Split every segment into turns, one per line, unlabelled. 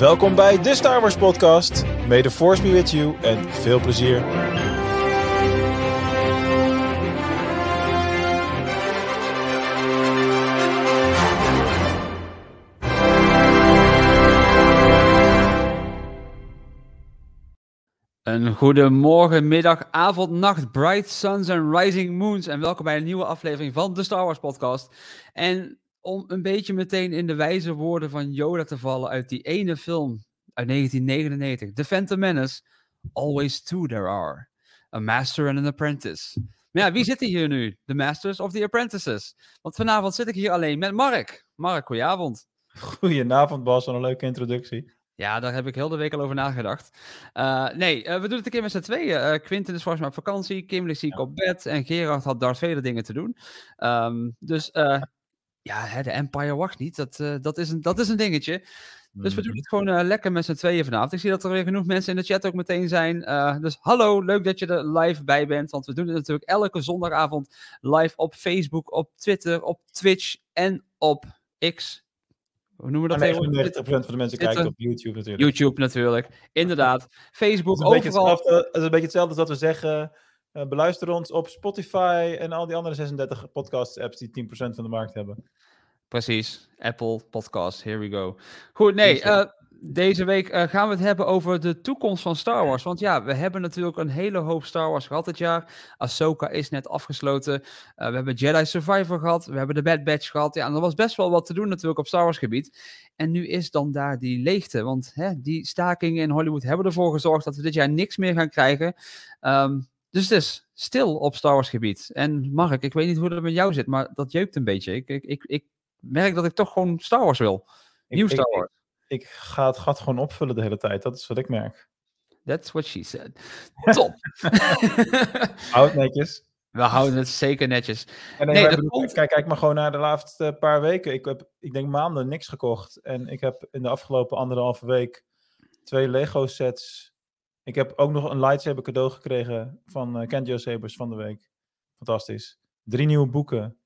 Welkom bij de Star Wars podcast. May the force be with you en veel plezier.
Een goede morgen, middag, avond, nacht, bright suns en rising moons. En welkom bij een nieuwe aflevering van de Star Wars podcast. En om een beetje meteen in de wijze woorden van Yoda te vallen uit die ene film uit 1999, The Phantom Menace. Always two there are. A master and an apprentice. Maar ja, wie zitten hier nu? The masters of the apprentices? Want vanavond zit ik hier alleen met Mark. Mark, goedenavond.
Goedenavond Bas, wat een leuke introductie.
Ja, daar heb ik heel de week al over nagedacht. Uh, nee, uh, we doen het een keer met z'n tweeën. Uh, Quinten is volgens mij op vakantie, Kim ligt ziek ja. op bed en Gerard had daar vele dingen te doen. Um, dus ja, hè, de Empire wacht niet. Dat, dat, is, een, dat is een dingetje. Dus we doen het gewoon lekker met z'n tweeën vanavond. Ik zie dat er weer genoeg mensen in de chat ook meteen zijn. dus hallo, leuk dat je er live bij bent. Want we doen het natuurlijk elke zondagavond live op Facebook, op Twitter, op Twitch en op X. Hoe noemen we dat
tegenwoordig? 90% van de mensen kijken op YouTube natuurlijk.
YouTube natuurlijk, inderdaad. Facebook,
het
overal.
Het is een beetje hetzelfde als dat we zeggen, uh, beluister ons op Spotify en al die andere 36 podcast-apps die 10% van de markt hebben.
Precies, Apple Podcast, here we go. Goed, nee, uh, deze week uh, gaan we het hebben over de toekomst van Star Wars. Want ja, we hebben natuurlijk een hele hoop Star Wars gehad dit jaar. Ahsoka is net afgesloten. Uh, we hebben Jedi Survivor gehad. We hebben de Bad Batch gehad. Ja, en er was best wel wat te doen natuurlijk op Star Wars gebied. En nu is dan daar die leegte. Want hè, die stakingen in Hollywood hebben ervoor gezorgd dat we dit jaar niks meer gaan krijgen. Um, dus het is stil op Star Wars gebied. En Mark, ik weet niet hoe dat met jou zit, maar dat jeukt een beetje. Ik, ik, ik, ik merk dat ik toch gewoon Star Wars wil. Nieuw Star Wars
ik ga het gat gewoon opvullen de hele tijd. Dat is wat ik merk.
That's what she said. Top.
Houd netjes.
We houden het zeker netjes.
En nee, nee, komt... kijk, kijk maar gewoon naar de laatste paar weken. Ik heb, ik denk maanden niks gekocht. En ik heb in de afgelopen anderhalve week twee Lego sets. Ik heb ook nog een lightsaber cadeau gekregen van uh, Kent Sabers van de week. Fantastisch. Drie nieuwe boeken.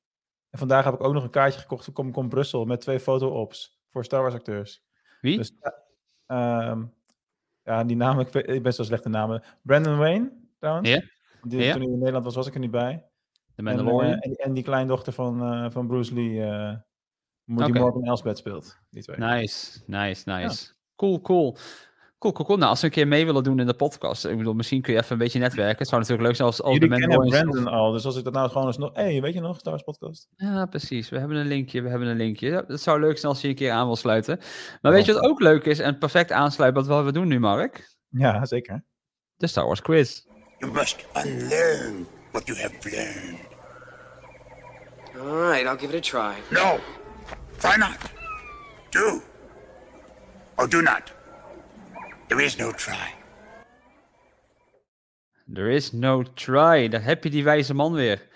En vandaag heb ik ook nog een kaartje gekocht voor Comic Con Brussel met twee foto-ops voor Star Wars acteurs.
Wie?
Dus, um, ja, die namen, ik, weet, ben zo slechte namen. Brandon Wayne, trouwens.
Ja.
Die,
ja.
Toen hij in Nederland was, was ik er niet bij.
De Mandalorian.
En, uh, en, en, die kleindochter van, uh, van Bruce Lee, uh, die okay. Morgan Elsbeth speelt. Die twee.
Nice, nice, nice. Ja. Cool, cool. Cool, cool, cool. Nou, als we een keer mee willen doen in de podcast, ik bedoel, misschien kun je even een beetje netwerken. Het zou natuurlijk leuk zijn als, als
Jullie de kennen Brandon al, dus als ik dat nou gewoon eens nog... Hé, hey, weet je nog, Star Wars podcast?
Ja, precies. We hebben een linkje, we hebben een linkje. Het zou leuk zijn als je een keer aan wil sluiten. Maar oh. weet je wat ook leuk is en perfect aansluit wat we doen nu, Mark?
Ja, zeker.
De Star Wars quiz.
You must unlearn what you have learned.
All right, I'll give it a try.
No, try not. Do. Or do not. There is no try.
There is no try. Daar heb je die wijze man weer.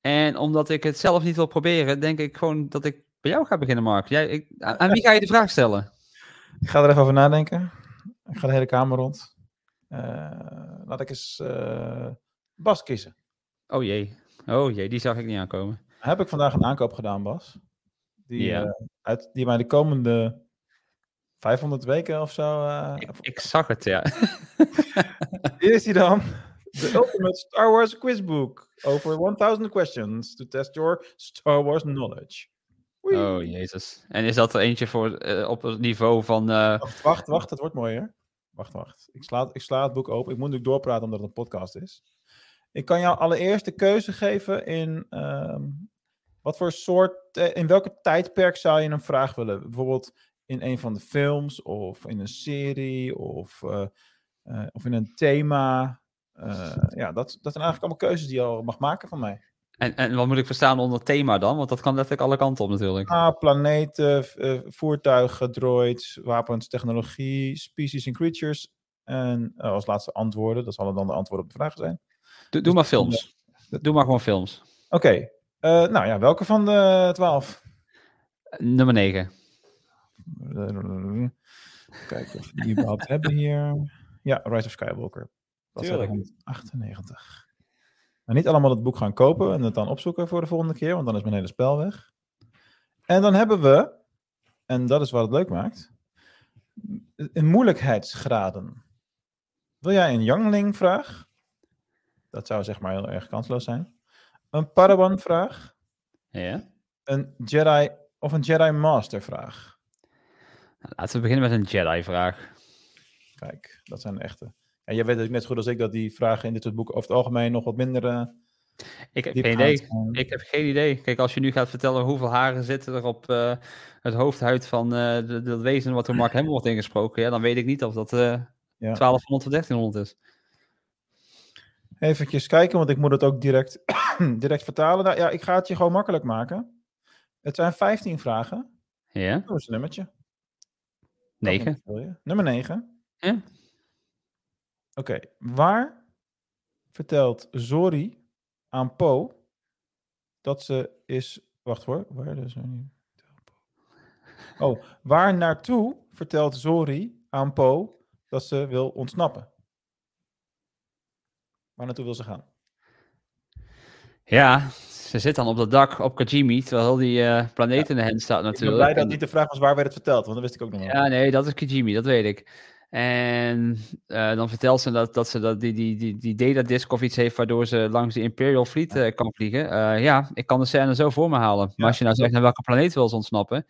En omdat ik het zelf niet wil proberen, denk ik gewoon dat ik bij jou ga beginnen, Mark. Jij, ik, aan wie ga je de vraag stellen?
Ik ga er even over nadenken. Ik ga de hele kamer rond. Uh, laat ik eens uh, Bas kiezen.
Oh jee. Oh jee, die zag ik niet aankomen.
Heb ik vandaag een aankoop gedaan, Bas? Die, ja. uh, uit, die mij de komende 500 weken of zo. Uh,
ik, ik, zag het, ja.
Hier is hij dan. The Ultimate Star Wars Quizbook. Over 1000 questions to test your Star Wars knowledge.
Wee. Oh, jezus. En is dat er eentje voor, uh, op het niveau van... Uh...
Wacht, wacht, wacht, het wordt mooier. Wacht, wacht. Ik sla, ik sla het boek open. Ik moet natuurlijk doorpraten omdat het een podcast is. Ik kan jou allereerst de keuze geven in... Um, wat voor soort... in welke tijdperk zou je een vraag willen? Bijvoorbeeld in een van de films of in een serie of, uh, uh, of in een thema. Uh, ja, dat, dat zijn eigenlijk allemaal keuzes die je al mag maken van mij.
En, en wat moet ik verstaan onder thema dan? Want dat kan letterlijk alle kanten op natuurlijk.
Ah, planeten, voertuigen, droids, wapens, technologie, species en creatures. En als laatste antwoorden, dat zullen dan de antwoorden op de vragen zijn.
Doe, doe maar films. Doe maar gewoon films.
Oké. Okay. nou ja, welke van de twaalf?
Nummer 9.
Kijken of we die überhaupt hebben hier. Ja, Rise of Skywalker. Dat is 198. Maar niet allemaal het boek gaan kopen en het dan opzoeken voor de volgende keer, want dan is mijn hele spel weg. En dan hebben we, en dat is wat het leuk maakt, in moeilijkheidsgraden. Wil jij een Youngling-vraag? Dat zou zeg maar heel erg kansloos zijn. Een Padawan-vraag.
Ja.
Een Jedi of een Jedi Master-vraag.
Laten we beginnen met een Jedi-vraag.
Kijk, dat zijn de echte. En jij weet ook net zo goed als ik dat die vragen in dit soort boeken over het algemeen nog wat minder. eh,
Ik heb geen idee.
zijn.
Ik heb geen idee. Kijk, als je nu gaat vertellen hoeveel haren zitten er op eh, het hoofdhuid van de- dat wezen wat door Mark Hamill wordt ingesproken, ja, dan weet ik niet of dat eh 1200 of 1300 is.
Even kijken, want ik moet het ook direct, direct vertalen. Nou, ja, ik ga het je gewoon makkelijk maken. Het zijn 15 vragen.
Ja,
Doe eens een nummertje. Welk
9.
nummer wil je? Nummer 9.
Ja.
Oké, waar vertelt Zori aan Po dat ze is. Wacht hoor, waar is Zori? Oh, waar naartoe vertelt Zori aan Po dat ze wil ontsnappen? Waar naartoe wil ze gaan?
Ja, ze zit dan op dat dak op Kajimi, terwijl heel die eh, planeet in de hand staat
Ik ben
natuurlijk.
blij dat niet de vraag was waar werd het verteld, want dat wist ik ook nog wel.
Ja, nee, dat is Kijimi, dat weet ik. En eh, dan vertelt ze dat, dat ze dat, die, die, die, die data disk of iets heeft waardoor ze langs de Imperial Fleet eh, kan vliegen. Ja, ik kan de scène zo voor me halen. Maar als je nou zegt naar welke planeet wil ze ontsnappen,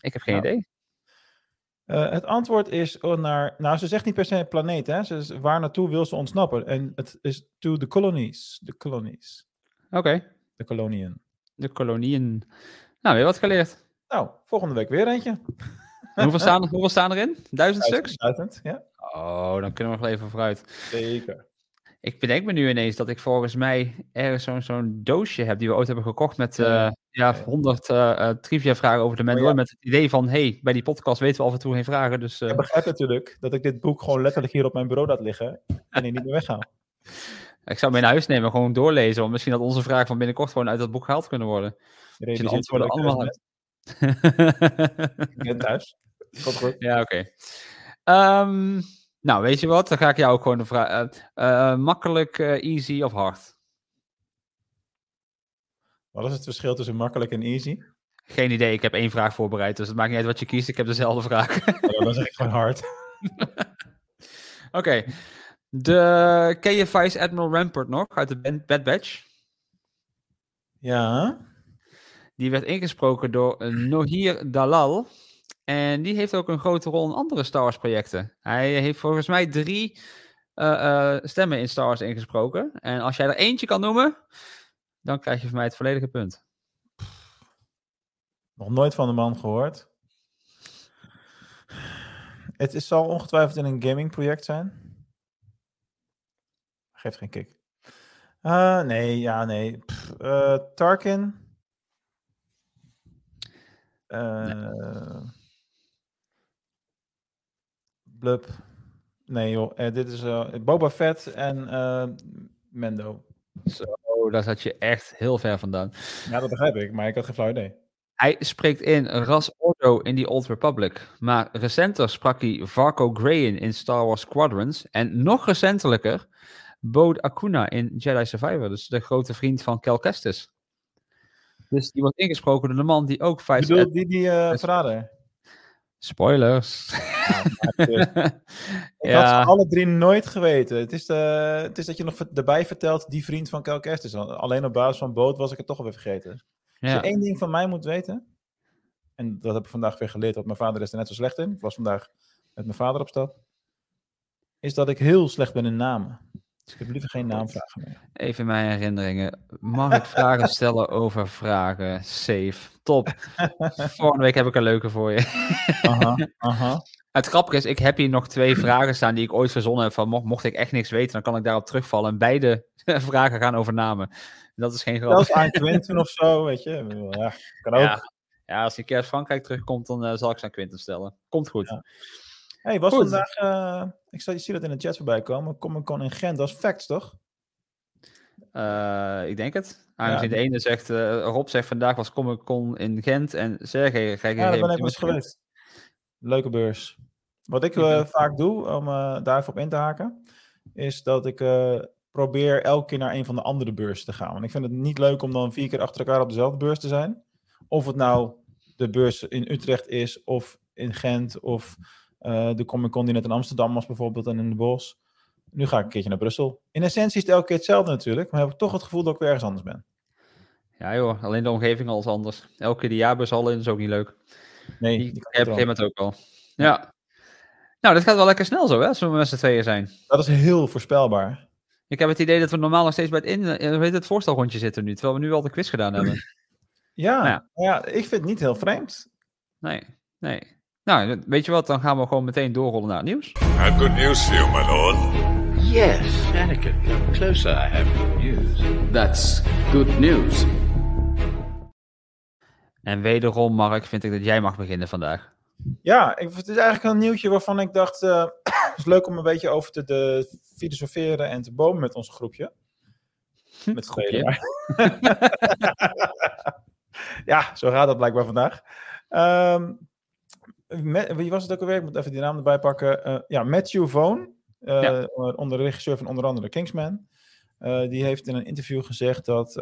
ik heb geen idee.
Het antwoord is oh, naar. Nou, ze zegt niet per se planeet, hè? Ze is, waar naartoe wil ze ontsnappen? En het is to the colonies. De colonies.
Oké,
De koloniën.
de kolonieën. Nou, weer wat geleerd.
Nou, volgende week weer eentje.
En hoeveel, staan, hoeveel staan erin? Duizend stuks?
Duizend, ja.
Oh, dan kunnen we nog even vooruit.
Zeker.
Ik bedenk me nu ineens dat ik volgens mij ergens zo'n zo'n doosje heb die we ooit hebben gekocht met
Ja.
eh ja, 100 eh, eh, trivia vragen over de Mandalorian. Met het idee van, hey, bij die podcast weten we af en toe geen vragen. Dus eh,
Je begrijpt natuurlijk dat ik dit boek gewoon letterlijk hier op mijn bureau laat liggen en die niet meer weghaal.
ik zou mee naar huis nemen en gewoon doorlezen. Want misschien dat onze vragen van binnenkort gewoon uit dat boek gehaald kunnen worden.
Je
de antwoorden
dat
allemaal
ben. Ik ben thuis. Komt goed.
ja, oké. Ehm, nou, weet je wat? Dan ga ik jou ook gewoon een vraag. eh, eh, makkelijk, eh, easy of hard?
Wat is het verschil tussen makkelijk en easy?
Geen idee, ik heb één vraag voorbereid. Dus het maakt niet uit wat je kiest. Ik heb dezelfde vraag.
Nou, dan zeg ik gewoon hard.
Oké. De ken je Vice Admiral Rampart nog uit de Bad- Batch?
Ja.
Die werd ingesproken door Nohir Dalal. En die heeft ook een grote rol in andere Star Wars projecten. Hij heeft volgens mij drie eh, eh, stemmen in Star Wars ingesproken. En als jij er eentje kan noemen, dan krijg je van mij het volledige punt.
Nog nooit van de man gehoord. Het is, zal ongetwijfeld in een gamingproject zijn. Geeft geen kick. Eh, nee, ja, nee. Pff, eh, Tarkin. Eh Blub. Nee joh, dit is Boba Fett en Mendo.
Zo, daar zat je echt heel ver vandaan.
Ja, dat begrijp ik, maar ik had geen flauw idee.
Hij spreekt in Ras Ordo in The Old Republic. Maar recenter sprak hij Varco Grayin in Star Wars Squadrons. En nog recentelijker Bode Akuna in Jedi Survivor. Dus de grote vriend van Cal Kestis. Dus die wordt ingesproken door de man die ook
bedoel,
Ad-
die, die
Yes.
verrader.
Spoilers.
Ik had ze alle drie nooit geweten. Het is, de, het is dat je nog erbij vertelt, die vriend van Cal Kestis. Alleen op basis van boot was ik het toch alweer vergeten. Als
ja.
je één ding van mij moet weten, en dat heb ik vandaag weer geleerd, want mijn vader is er net zo slecht in. Ik was vandaag met mijn vader op stap. Is dat ik heel slecht ben in namen. Dus ik heb liever geen naamvragen meer.
Even mijn herinneringen. Mag ik vragen stellen over vragen? Safe. Top. Volgende week heb ik een leuke voor je.
Aha, aha.
Het grappige is, ik heb hier nog twee vragen staan die ik ooit verzonnen heb. Van mocht, mocht ik echt niks weten, dan kan ik daarop terugvallen. En beide vragen gaan over namen. Dat is geen grap.
Zelfs aan Quinten of zo, weet je. Ja, kan ook.
Ja, ja, als keer uit Frankrijk terugkomt, dan eh, zal ik ze aan Quinten stellen. Komt goed.
Ja. Hey, was
Goed.
vandaag, eh, ik zie, dat in de chat voorbij komen, Comic Con in Gent, dat is facts toch?
Eh, ik denk het. Aangezien
Ja.
de ene zegt, eh, Rob zegt vandaag was Comic Con in Gent. En Sergej, ga ik
Ja, daar ben ik wel eens geweest. Leuke beurs. Wat ik vaak doe, om eh daar even op in te haken, is dat ik probeer elke keer naar een van de andere beurzen te gaan. Want ik vind het niet leuk om dan vier keer achter elkaar op dezelfde beurs te zijn. Of het nou de beurs in Utrecht is, of in Gent of eh, de Comic Con die net in Amsterdam was bijvoorbeeld en in de bos. Nu ga ik een keertje naar Brussel. In essentie is het elke keer hetzelfde natuurlijk, maar heb ik toch het gevoel dat ik weer ergens anders ben.
Ja joh, alleen de omgeving al is anders. Elke keer de jaarbus al in is ook niet leuk.
Nee,
Die
die
heb
ik
ik
wel.
het ook al. Ja. Nou, dat gaat wel lekker snel zo, hè, als we met z'n tweeën zijn.
dat is heel voorspelbaar.
Ik heb het idee dat we normaal nog steeds bij het, in, eh, weet het voorstelrondje zitten nu, terwijl we nu al de quiz gedaan hebben.
Ja,
Ja.
ja. ik vind het niet heel vreemd.
Nee, nee. Nou, weet je wat, dan gaan we gewoon meteen doorrollen naar het nieuws.
I have good news for you, my lord.
Yes, Anakin, come closer. I have good news. That's good news.
En wederom, Mark, vind ik dat jij mag beginnen vandaag.
Ja, ik, het is eigenlijk een nieuwtje waarvan ik dacht, eh, het is leuk om een beetje over te de, filosoferen en te bomen met ons groepje. Met z'n tweeën
Groepje.
ja, zo gaat dat blijkbaar vandaag. Ehm, met- wie was het ook alweer? Ik moet even die naam erbij pakken. Eh, ja, Matthew Vaughn,
Ja.
onder, onder de regisseur van onder andere Kingsman. Eh, die heeft in een interview gezegd dat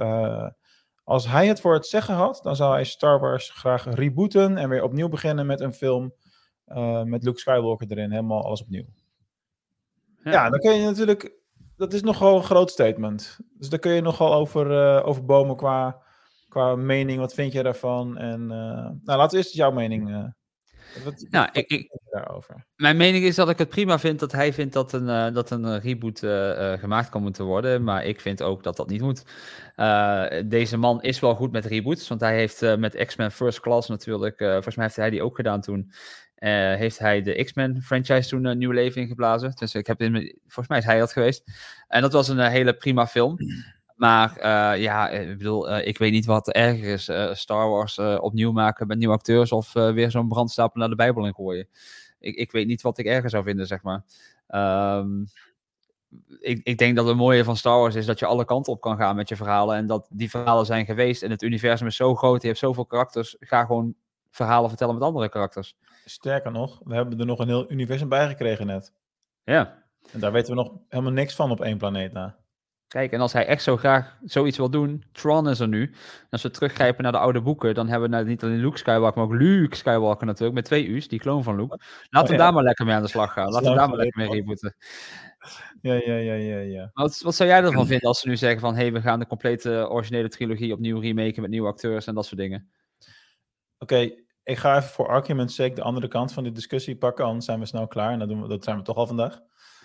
als hij het voor het zeggen had, dan zou hij Star Wars graag rebooten en weer opnieuw beginnen met een film met Luke Skywalker erin, helemaal alles opnieuw. Ja, dan kun je natuurlijk, dat is nogal een groot statement. Dus daar kun je nogal over, over bomen qua, qua mening. Wat vind jij daarvan? En, nou, laten we eerst jouw mening. Wat,
Nou,
wat
ik- ik-
daarover?
Mijn mening is dat ik het prima vind dat hij vindt dat een, eh, dat een eh, reboot eh, gemaakt kan moeten worden. Maar ik vind ook dat dat niet moet. Deze man is wel goed met reboots. Want hij heeft met X-Men First Class natuurlijk. volgens mij heeft hij die ook gedaan toen. heeft hij de X-Men franchise toen een nieuw leven ingeblazen. Dus ik heb in, volgens mij is hij dat geweest. En dat was een hele prima film. Maar eh, ja, eh, ik bedoel, eh, ik weet niet wat erger is. Star Wars opnieuw maken met nieuwe acteurs of weer zo'n brandstapel naar de Bijbel in gooien. Ik, ik weet niet wat ik erger zou vinden, zeg maar. Ehm, ik, ik denk dat het mooie van Star Wars is dat je alle kanten op kan gaan met je verhalen. En dat die verhalen zijn geweest. En het universum is zo groot, je hebt zoveel karakters. Ga gewoon verhalen vertellen met andere karakters.
Sterker nog, we hebben er nog een heel universum bij gekregen net.
Ja.
En daar weten we nog helemaal niks van op één planeet na.
Kijk, en als hij echt zo graag zoiets wil doen, Tron is er nu. En als we teruggrijpen naar de oude boeken, dan hebben we nou niet alleen Luke Skywalker, maar ook Luke Skywalker natuurlijk, met twee U's, die kloon van Luke. Laten we
ja.
daar maar lekker mee aan de slag gaan. Laten we daar maar lekker mee rebooten.
Ja, ja, ja, ja, ja.
Wat, wat zou jij ervan vinden als ze nu zeggen van, hé, hey, we gaan de complete originele trilogie opnieuw remaken met nieuwe acteurs en dat soort dingen?
Oké, ik ga even voor argument's sake de andere kant van de discussie pakken, anders zijn we snel klaar. En dat, doen we, dat zijn we toch al vandaag.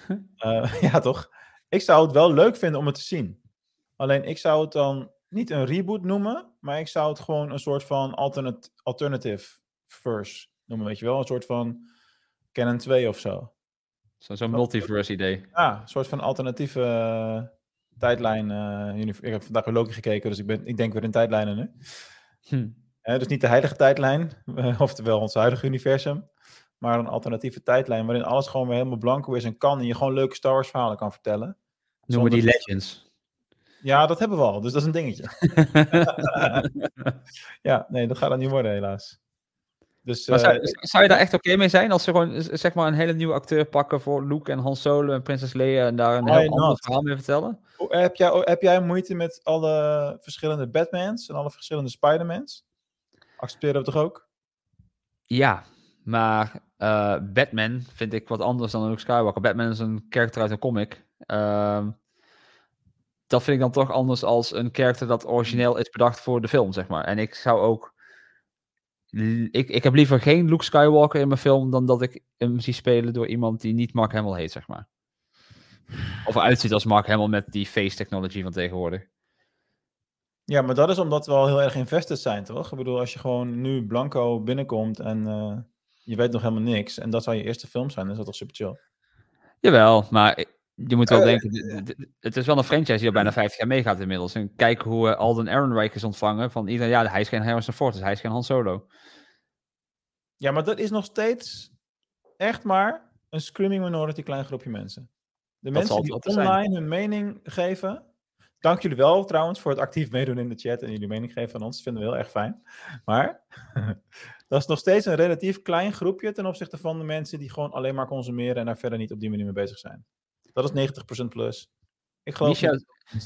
Eh, ja, toch? Ik zou het wel leuk vinden om het te zien. Alleen ik zou het dan niet een reboot noemen, maar ik zou het gewoon een soort van alternat alternative verse noemen, weet je wel? Een soort van Canon 2 of zo.
Zo- Zo'n multiverse idee.
Ja, een soort van alternatieve eh, tijdlijn. eh, ik heb vandaag weer Loki gekeken, dus ik, ben, ik denk weer in tijdlijnen nu.
Hm.
Dus niet de heilige tijdlijn, eh, oftewel ons huidige universum, maar een alternatieve tijdlijn waarin alles gewoon weer helemaal blanco is en kan en je gewoon leuke Star Wars verhalen kan vertellen.
Noemen die Legends.
Ja, dat hebben we al, dus dat is een dingetje. ja, nee, dat gaat dan niet worden helaas. Dus eh,
zou, zou je daar echt oké mee zijn als ze gewoon zeg maar een hele nieuwe acteur pakken voor Luke en Han Solo en Prinses Leia en daar een heel ander verhaal mee vertellen?
heb, jij, heb jij moeite met alle verschillende Batmans en alle verschillende Spider-Mans? Accepteren we toch ook?
Ja, maar eh, Batman vind ik wat anders dan Luke Skywalker. Batman is een karakter uit een comic. Ehm, dat vind ik dan toch anders als een karakter dat origineel is bedacht voor de film, zeg maar. En ik zou ook... Ik, ik heb liever geen Luke Skywalker in mijn film dan dat ik hem zie spelen door iemand die niet Mark Hamill heet, zeg maar. Of eruit ziet als Mark Hamill met die face technology van tegenwoordig.
Ja, maar dat is omdat we al heel erg invested zijn, toch? Ik bedoel, als je gewoon nu blanco binnenkomt en eh, je weet nog helemaal niks en dat zou je eerste film zijn, dan is dat toch super chill.
Jawel, maar je moet wel
Eh,
denken, het is wel een franchise die al bijna 50 jaar meegaat inmiddels. En kijk hoe eh, Alden Ehrenreich is ontvangen van iedereen. Ja, hij is geen Harrison Ford, dus hij is geen Han Solo.
Ja, maar dat is nog steeds echt maar een screaming minority klein groepje mensen. De
Dat
mensen die
zijn.
online hun mening geven. Dank jullie wel trouwens voor het actief meedoen in de chat en jullie mening geven van ons. Dat vinden we heel erg fijn. Maar dat is nog steeds een relatief klein groepje ten opzichte van de mensen die gewoon alleen maar consumeren en daar verder niet op die manier mee bezig zijn. Dat is 90% plus. Ik geloof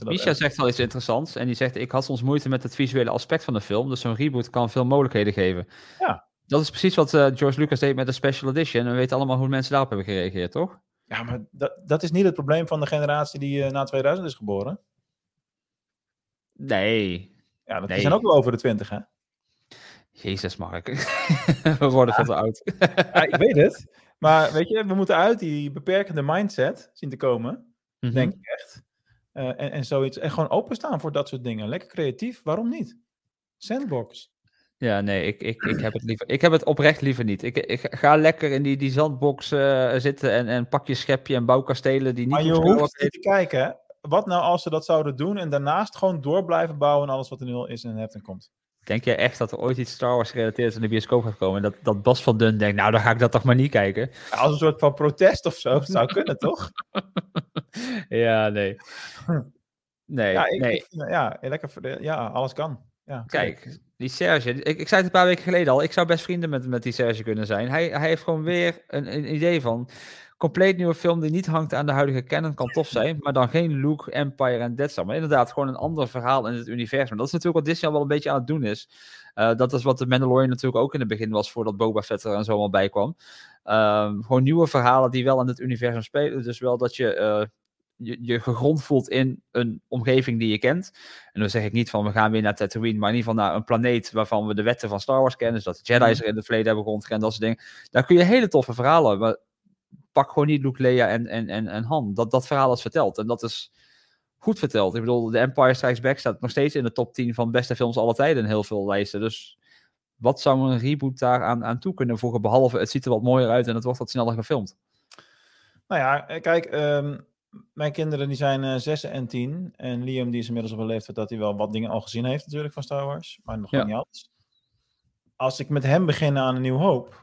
Misha, zegt wel iets interessants. En die zegt, ik had soms moeite met het visuele aspect van de film. Dus zo'n reboot kan veel mogelijkheden geven.
Ja.
Dat is precies wat eh, George Lucas deed met de Special Edition. En we weten allemaal hoe mensen daarop hebben gereageerd, toch?
Ja, maar dat, dat is niet het probleem van de generatie die eh, na 2000 is geboren.
Nee.
Ja, dat,
Nee.
zijn ook wel over de 20, hè?
Jezus, Mark. we worden veel te oud.
Ja, ik weet het. Maar weet je, we moeten uit die beperkende mindset zien te komen.
Mhm.
Denk ik echt. Eh, en, en zoiets. En gewoon openstaan voor dat soort dingen. Lekker creatief, waarom niet? Sandbox.
Ja, nee, ik, ik, ik, heb het liever, ik heb het oprecht liever niet. Ik, ik ga lekker in die, die zandbox eh, zitten en, en pak je schepje en bouw kastelen die niet
Maar je hoeft niet te kijken. hè. Wat nou als ze dat zouden doen en daarnaast gewoon door blijven bouwen en alles wat er nu al is en hebt en komt?
Denk jij echt dat er ooit iets Star Wars gerelateerd in de bioscoop gaat komen? En dat, dat Bas van Dun denkt, nou dan ga ik dat toch maar niet kijken.
Ja, als een soort van protest of zo. Zou kunnen, toch?
ja, nee. Nee,
Ja, ik,
nee.
ik ja, lekker. voor de- Ja, alles kan. Ja,
Kijk, die Serge, ik, ik zei het een paar weken geleden al, ik zou best vrienden met, met die Serge kunnen zijn. Hij, hij heeft gewoon weer een, een idee van compleet nieuwe film die niet hangt aan de huidige canon, kan tof zijn, maar dan geen Luke, Empire en Death Star, maar inderdaad gewoon een ander verhaal in het universum. Dat is natuurlijk wat Disney al wel een beetje aan het doen is. Eh, dat is wat de Mandalorian natuurlijk ook in het begin was, voordat Boba Fett er en zo al bij kwam. Ehm, gewoon nieuwe verhalen die wel in het universum spelen, dus wel dat je... eh, je, je gegrond voelt in een omgeving die je kent. En dan zeg ik niet van we gaan weer naar Tatooine, maar in ieder geval naar een planeet waarvan we de wetten van Star Wars kennen. Dus dat de Jedi's er in het verleden hebben rondgerend, dat soort dingen. Daar kun je hele toffe verhalen. Pak gewoon niet Luke, Leia en, en, en, en Han. Dat, dat verhaal is verteld. En dat is goed verteld. Ik bedoel, The Empire Strikes Back staat nog steeds in de top 10 van beste films aller tijden in heel veel lijsten. Dus wat zou een reboot daar aan, aan toe kunnen voegen? Behalve het ziet er wat mooier uit en het wordt wat sneller gefilmd.
Nou ja, eh, kijk, ehm, mijn kinderen die zijn eh 6 en 10. En Liam die is inmiddels op een leeftijd dat hij wel wat dingen al gezien heeft natuurlijk van Star Wars. Maar nog
Ja.
niet alles. Als ik met hem begin aan een nieuw hoop.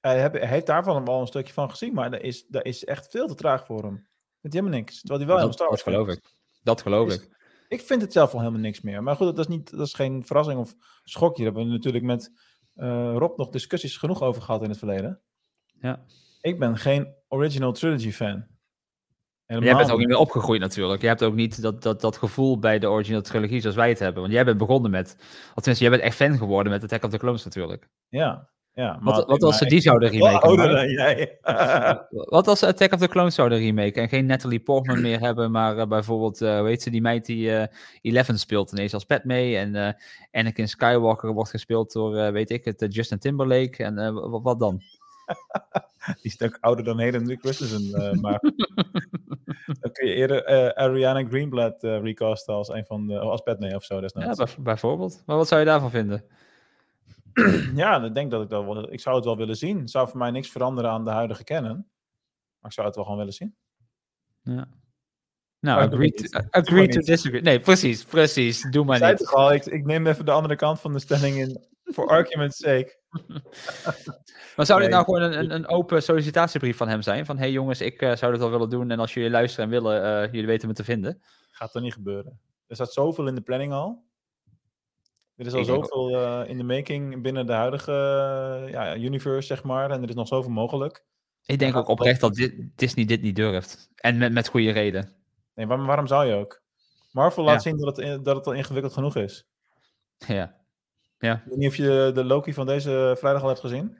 Hij, heb- hij heeft daarvan wel een stukje van gezien, maar dat is, is echt veel te traag voor hem. Hij helemaal niks. Terwijl hij wel helemaal Star
dat geloof ik. Dat geloof
Is-
ik.
Ik vind het zelf wel helemaal niks meer. Maar goed, dat is, niet, dat is geen verrassing of schok. Hier hebben we natuurlijk met eh, Rob nog discussies genoeg over gehad in het verleden.
Ja.
Ik ben geen original trilogy fan.
Jij bent ook
niet.
meer opgegroeid natuurlijk. Je hebt ook niet dat, dat, dat gevoel bij de originele trilogie zoals wij het hebben. Want jij bent begonnen met... Tenminste, jij bent echt fan geworden met Attack of the Clones natuurlijk.
Ja, ja.
Wat, wat als ze die zouden remaken?
ouder dan jij.
Wat als ze Attack of the Clones zouden remaken en geen Natalie Portman meer hebben, maar eh, bijvoorbeeld, eh hoe heet ze, die meid die eh Eleven speelt ineens als Padme en eh Anakin Skywalker wordt gespeeld door, eh, weet ik het, eh, Justin Timberlake en eh, wat, wat dan?
Die is ook ouder dan Hayden Christensen. eh maar dan kun je eerder eh, Ariana Greenblatt eh, recasten als een van de, als Padme of zo.
Ja,
desnoods.
bij- bijvoorbeeld. Maar wat zou je daarvan vinden?
Ja, ik denk dat ik dat wel. Ik zou het wel willen zien. Het zou voor mij niks veranderen aan de huidige canon. Maar ik zou het wel gewoon willen zien.
Ja. Nou, agree, to, agree to disagree. Nee, precies, precies. Doe maar niet.
toch al, ik, ik neem even de andere kant van de stelling in. For argument's sake.
Maar zou dit nou gewoon een, een, open sollicitatiebrief van hem zijn? Van, hey jongens, ik eh, zou dit wel willen doen en als jullie luisteren en willen, eh, jullie weten me te vinden.
Gaat er niet gebeuren. Er staat zoveel in de planning al. Er is al zoveel eh, in de making binnen de huidige eh, ja, universe, zeg maar. En er is nog zoveel mogelijk.
Ik denk ook oprecht dat dit, Disney dit niet durft. En met, met goede reden.
Nee, waarom, waarom zou je ook? Marvel laat
Ja.
zien dat het, dat het al ingewikkeld genoeg is.
Ja.
Ik weet niet of je de Loki van deze vrijdag al hebt gezien.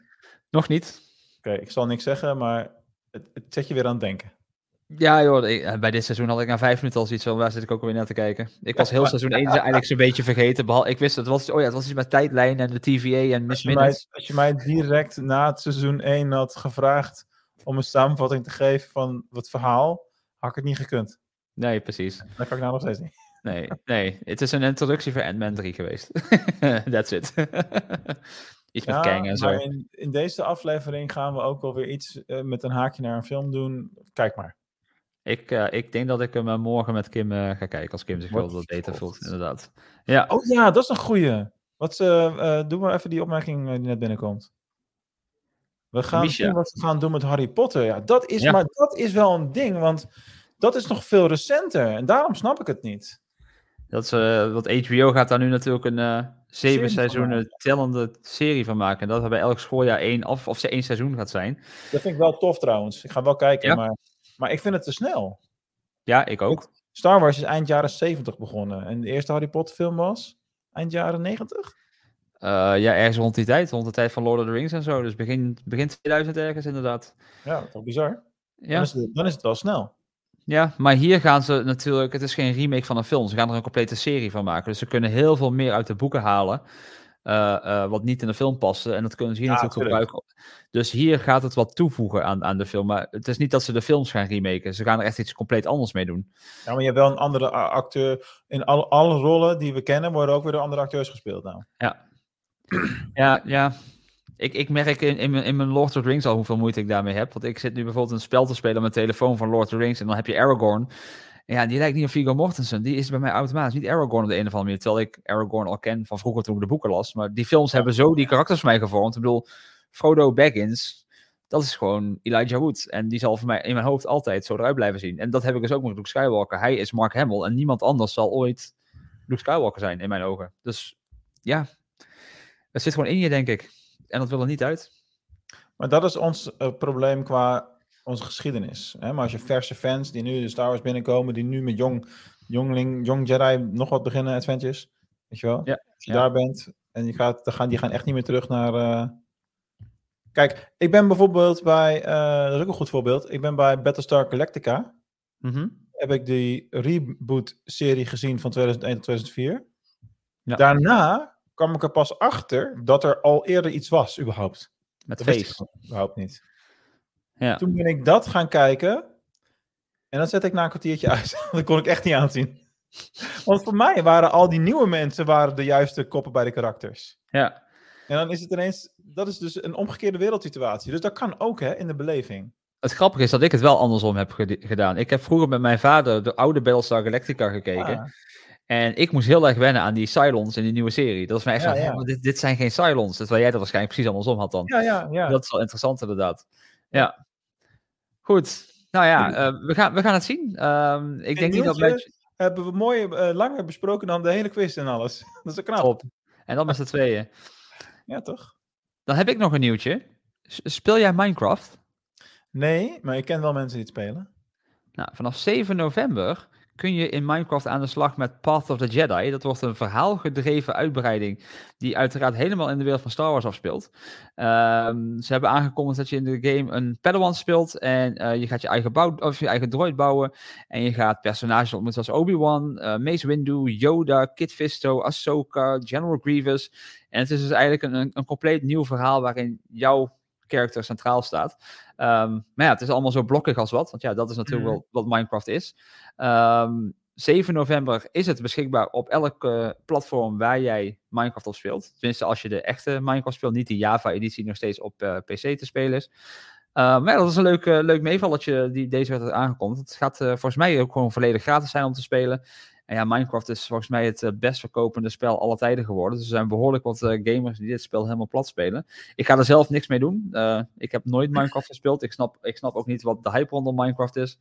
Nog niet.
Oké, ik zal niks zeggen, maar het, het zet je weer aan het denken.
Ja joh, ik- eh, bij dit seizoen had ik na vijf minuten al zoiets van, waar zit ik ook alweer naar te kijken? Ik was heel seizoen 1 eigenlijk zo'n beetje vergeten. Behal, ik wist het, was, oh ja, het was iets met tijdlijn en de TVA en
Als
Miss Minutes.
als je mij direct na het seizoen 1 had gevraagd om een samenvatting te geven van het verhaal, had ik het niet gekund.
Nee, precies.
Dat kan ik nou nog steeds niet.
Nee, nee. Het is een introductie voor Ant-Man 3 geweest. That's it. iets met Kang en zo.
maar in, in deze aflevering gaan we ook wel weer iets eh, met een haakje naar een film doen. Kijk maar.
Ik, eh, ik denk dat ik hem eh, morgen met Kim eh, ga kijken, als Kim zich wel wat beter voelt, inderdaad. Ja,
Oh ja, dat is een goeie. Wat, doe maar even die opmerking die net binnenkomt. We gaan
Misha.
zien wat we gaan doen met Harry Potter. Ja, dat is,
Ja.
Maar dat is wel een ding, want dat is nog veel recenter. En daarom snap ik het niet.
dat is, eh, want HBO gaat daar nu natuurlijk een eh,
Serie
zeven seizoenen tellende serie van maken. En dat er bij elk schooljaar één, of, of ze één seizoen gaat zijn.
Dat vind ik wel tof trouwens. Ik ga wel kijken,
Ja.
maar, maar ik vind het te snel.
Ja, ik ook.
Star Wars is eind jaren 70 begonnen. En de eerste Harry Potter film was eind jaren 90?
Eh, ja, ergens rond die tijd, rond de tijd van Lord of the Rings en zo. Dus begin, begin 2000 ergens inderdaad.
Ja, toch bizar.
Ja.
Dan, is het, dan is het wel snel.
Ja, maar hier gaan ze natuurlijk, het is geen remake van een film, ze gaan er een complete serie van maken. Dus ze kunnen heel veel meer uit de boeken halen, wat niet in de film paste. En dat kunnen ze hier
Ja,
natuurlijk
tuurlijk.
gebruiken. Dus hier gaat het wat toevoegen aan, aan de film. Maar het is niet dat ze de films gaan remaken, ze gaan er echt iets compleet anders mee doen.
Ja, maar je hebt wel een andere acteur. In alle, alle rollen die we kennen, worden ook weer door andere acteurs gespeeld. Nou.
Ja, ja. Ik, ik merk in, in, mijn, in mijn Lord of the Rings al hoeveel moeite ik daarmee heb. Want ik zit nu bijvoorbeeld een spel te spelen op mijn telefoon van Lord of the Rings. En dan heb je Aragorn. Ja, die lijkt niet op Viggo Mortensen. Die is bij mij automatisch niet Aragorn op de een of andere manier. Terwijl ik Aragorn al ken van vroeger toen ik de boeken las. Maar die films hebben zo die karakters voor mij gevormd. Ik bedoel, Frodo Baggins, dat is gewoon Elijah Wood. En die zal voor mij in mijn hoofd altijd zo eruit blijven zien. En dat heb ik dus ook met Luke Skywalker. Hij is Mark Hamill en niemand anders zal ooit Luke Skywalker zijn in mijn ogen. Dus ja, het zit gewoon in je, denk ik. En dat wil er niet uit.
Maar dat is ons eh, probleem qua onze geschiedenis. Hè? Maar als je verse fans die nu de Star Wars binnenkomen, die nu met jong, jongling, Young Jedi nog wat beginnen, adventures, weet je wel?
Ja,
Als je
ja.
daar bent en je gaat, dan gaan, die gaan echt niet meer terug naar... eh, Kijk, ik ben bijvoorbeeld bij, eh, dat is ook een goed voorbeeld, ik ben bij Battlestar Galactica,
Mhm.
heb ik die reboot-serie gezien van 2001 tot 2004.
Ja.
Daarna kwam ik er pas achter dat er al eerder iets was, überhaupt.
Met
Dat gewoon überhaupt niet.
Ja.
Toen ben ik dat gaan kijken. En dan zet ik na een kwartiertje uit. dat kon ik echt niet aanzien. Want voor mij waren al die nieuwe mensen waren de juiste koppen bij de karakters.
ja.
En dan is het ineens... Dat is dus een omgekeerde wereldsituatie. Dus dat kan ook hè, in de beleving.
Het grappige is dat ik het wel andersom heb gedaan. Ik heb vroeger met mijn vader de oude Battlestar Galactica gekeken.
Ah,
En ik moest heel erg wennen aan die Cylons in die nieuwe serie. Dat was mij echt
Ja.
"Hè, maar dit, dit zijn geen Cylons. Terwijl jij dat waarschijnlijk precies andersom had dan.
ja, ja, ja.
Dat is wel interessant inderdaad. Ja. Goed. Nou ja, eh, we, gaan, we gaan het zien. Ehm, ik denk niet dat
Nielsje,
wij...
Hebben we mooi eh, langer besproken dan de hele quiz en alles. Dat is ook knap.
Top. En dan met z'n tweeën.
Ja, toch?
Dan heb ik nog een nieuwtje. Speel jij Minecraft?
Nee, maar ik ken wel mensen die het spelen.
Nou, vanaf 7 november kun je in Minecraft aan de slag met Path of the Jedi. Dat wordt een verhaalgedreven uitbreiding die uiteraard helemaal in de wereld van Star Wars afspeelt. Ehm, ze hebben aangekondigd dat je in de game een Padawan speelt en eh, je gaat je eigen, bouw, of je eigen droid bouwen. En je gaat personages ontmoeten zoals Obi-Wan, eh, Mace Windu, Yoda, Kit Fisto, Ahsoka, General Grievous. En het is dus eigenlijk een, een compleet nieuw verhaal waarin jouw character centraal staat. Ehm, maar ja, het is allemaal zo blokkig als wat. Want ja, dat is natuurlijk
Mhm.
wel wat Minecraft is. Ehm, 7 november is het beschikbaar op elk eh, platform waar jij Minecraft op speelt. Tenminste, als je de echte Minecraft speelt, niet die Java-editie nog steeds op eh, PC te spelen is. Ehm, maar ja, dat is een leuk, eh, leuk meevalletje die deze werd aangekondigd. Het gaat eh, volgens mij ook gewoon volledig gratis zijn om te spelen. En ja, Minecraft is volgens mij het eh, best verkopende spel aller tijden geworden. Dus er zijn behoorlijk wat eh, gamers die dit spel helemaal plat spelen. Ik ga er zelf niks mee doen. Eh, ik heb nooit Minecraft gespeeld. Ik snap, ik snap ook niet wat de hype rondom Minecraft is.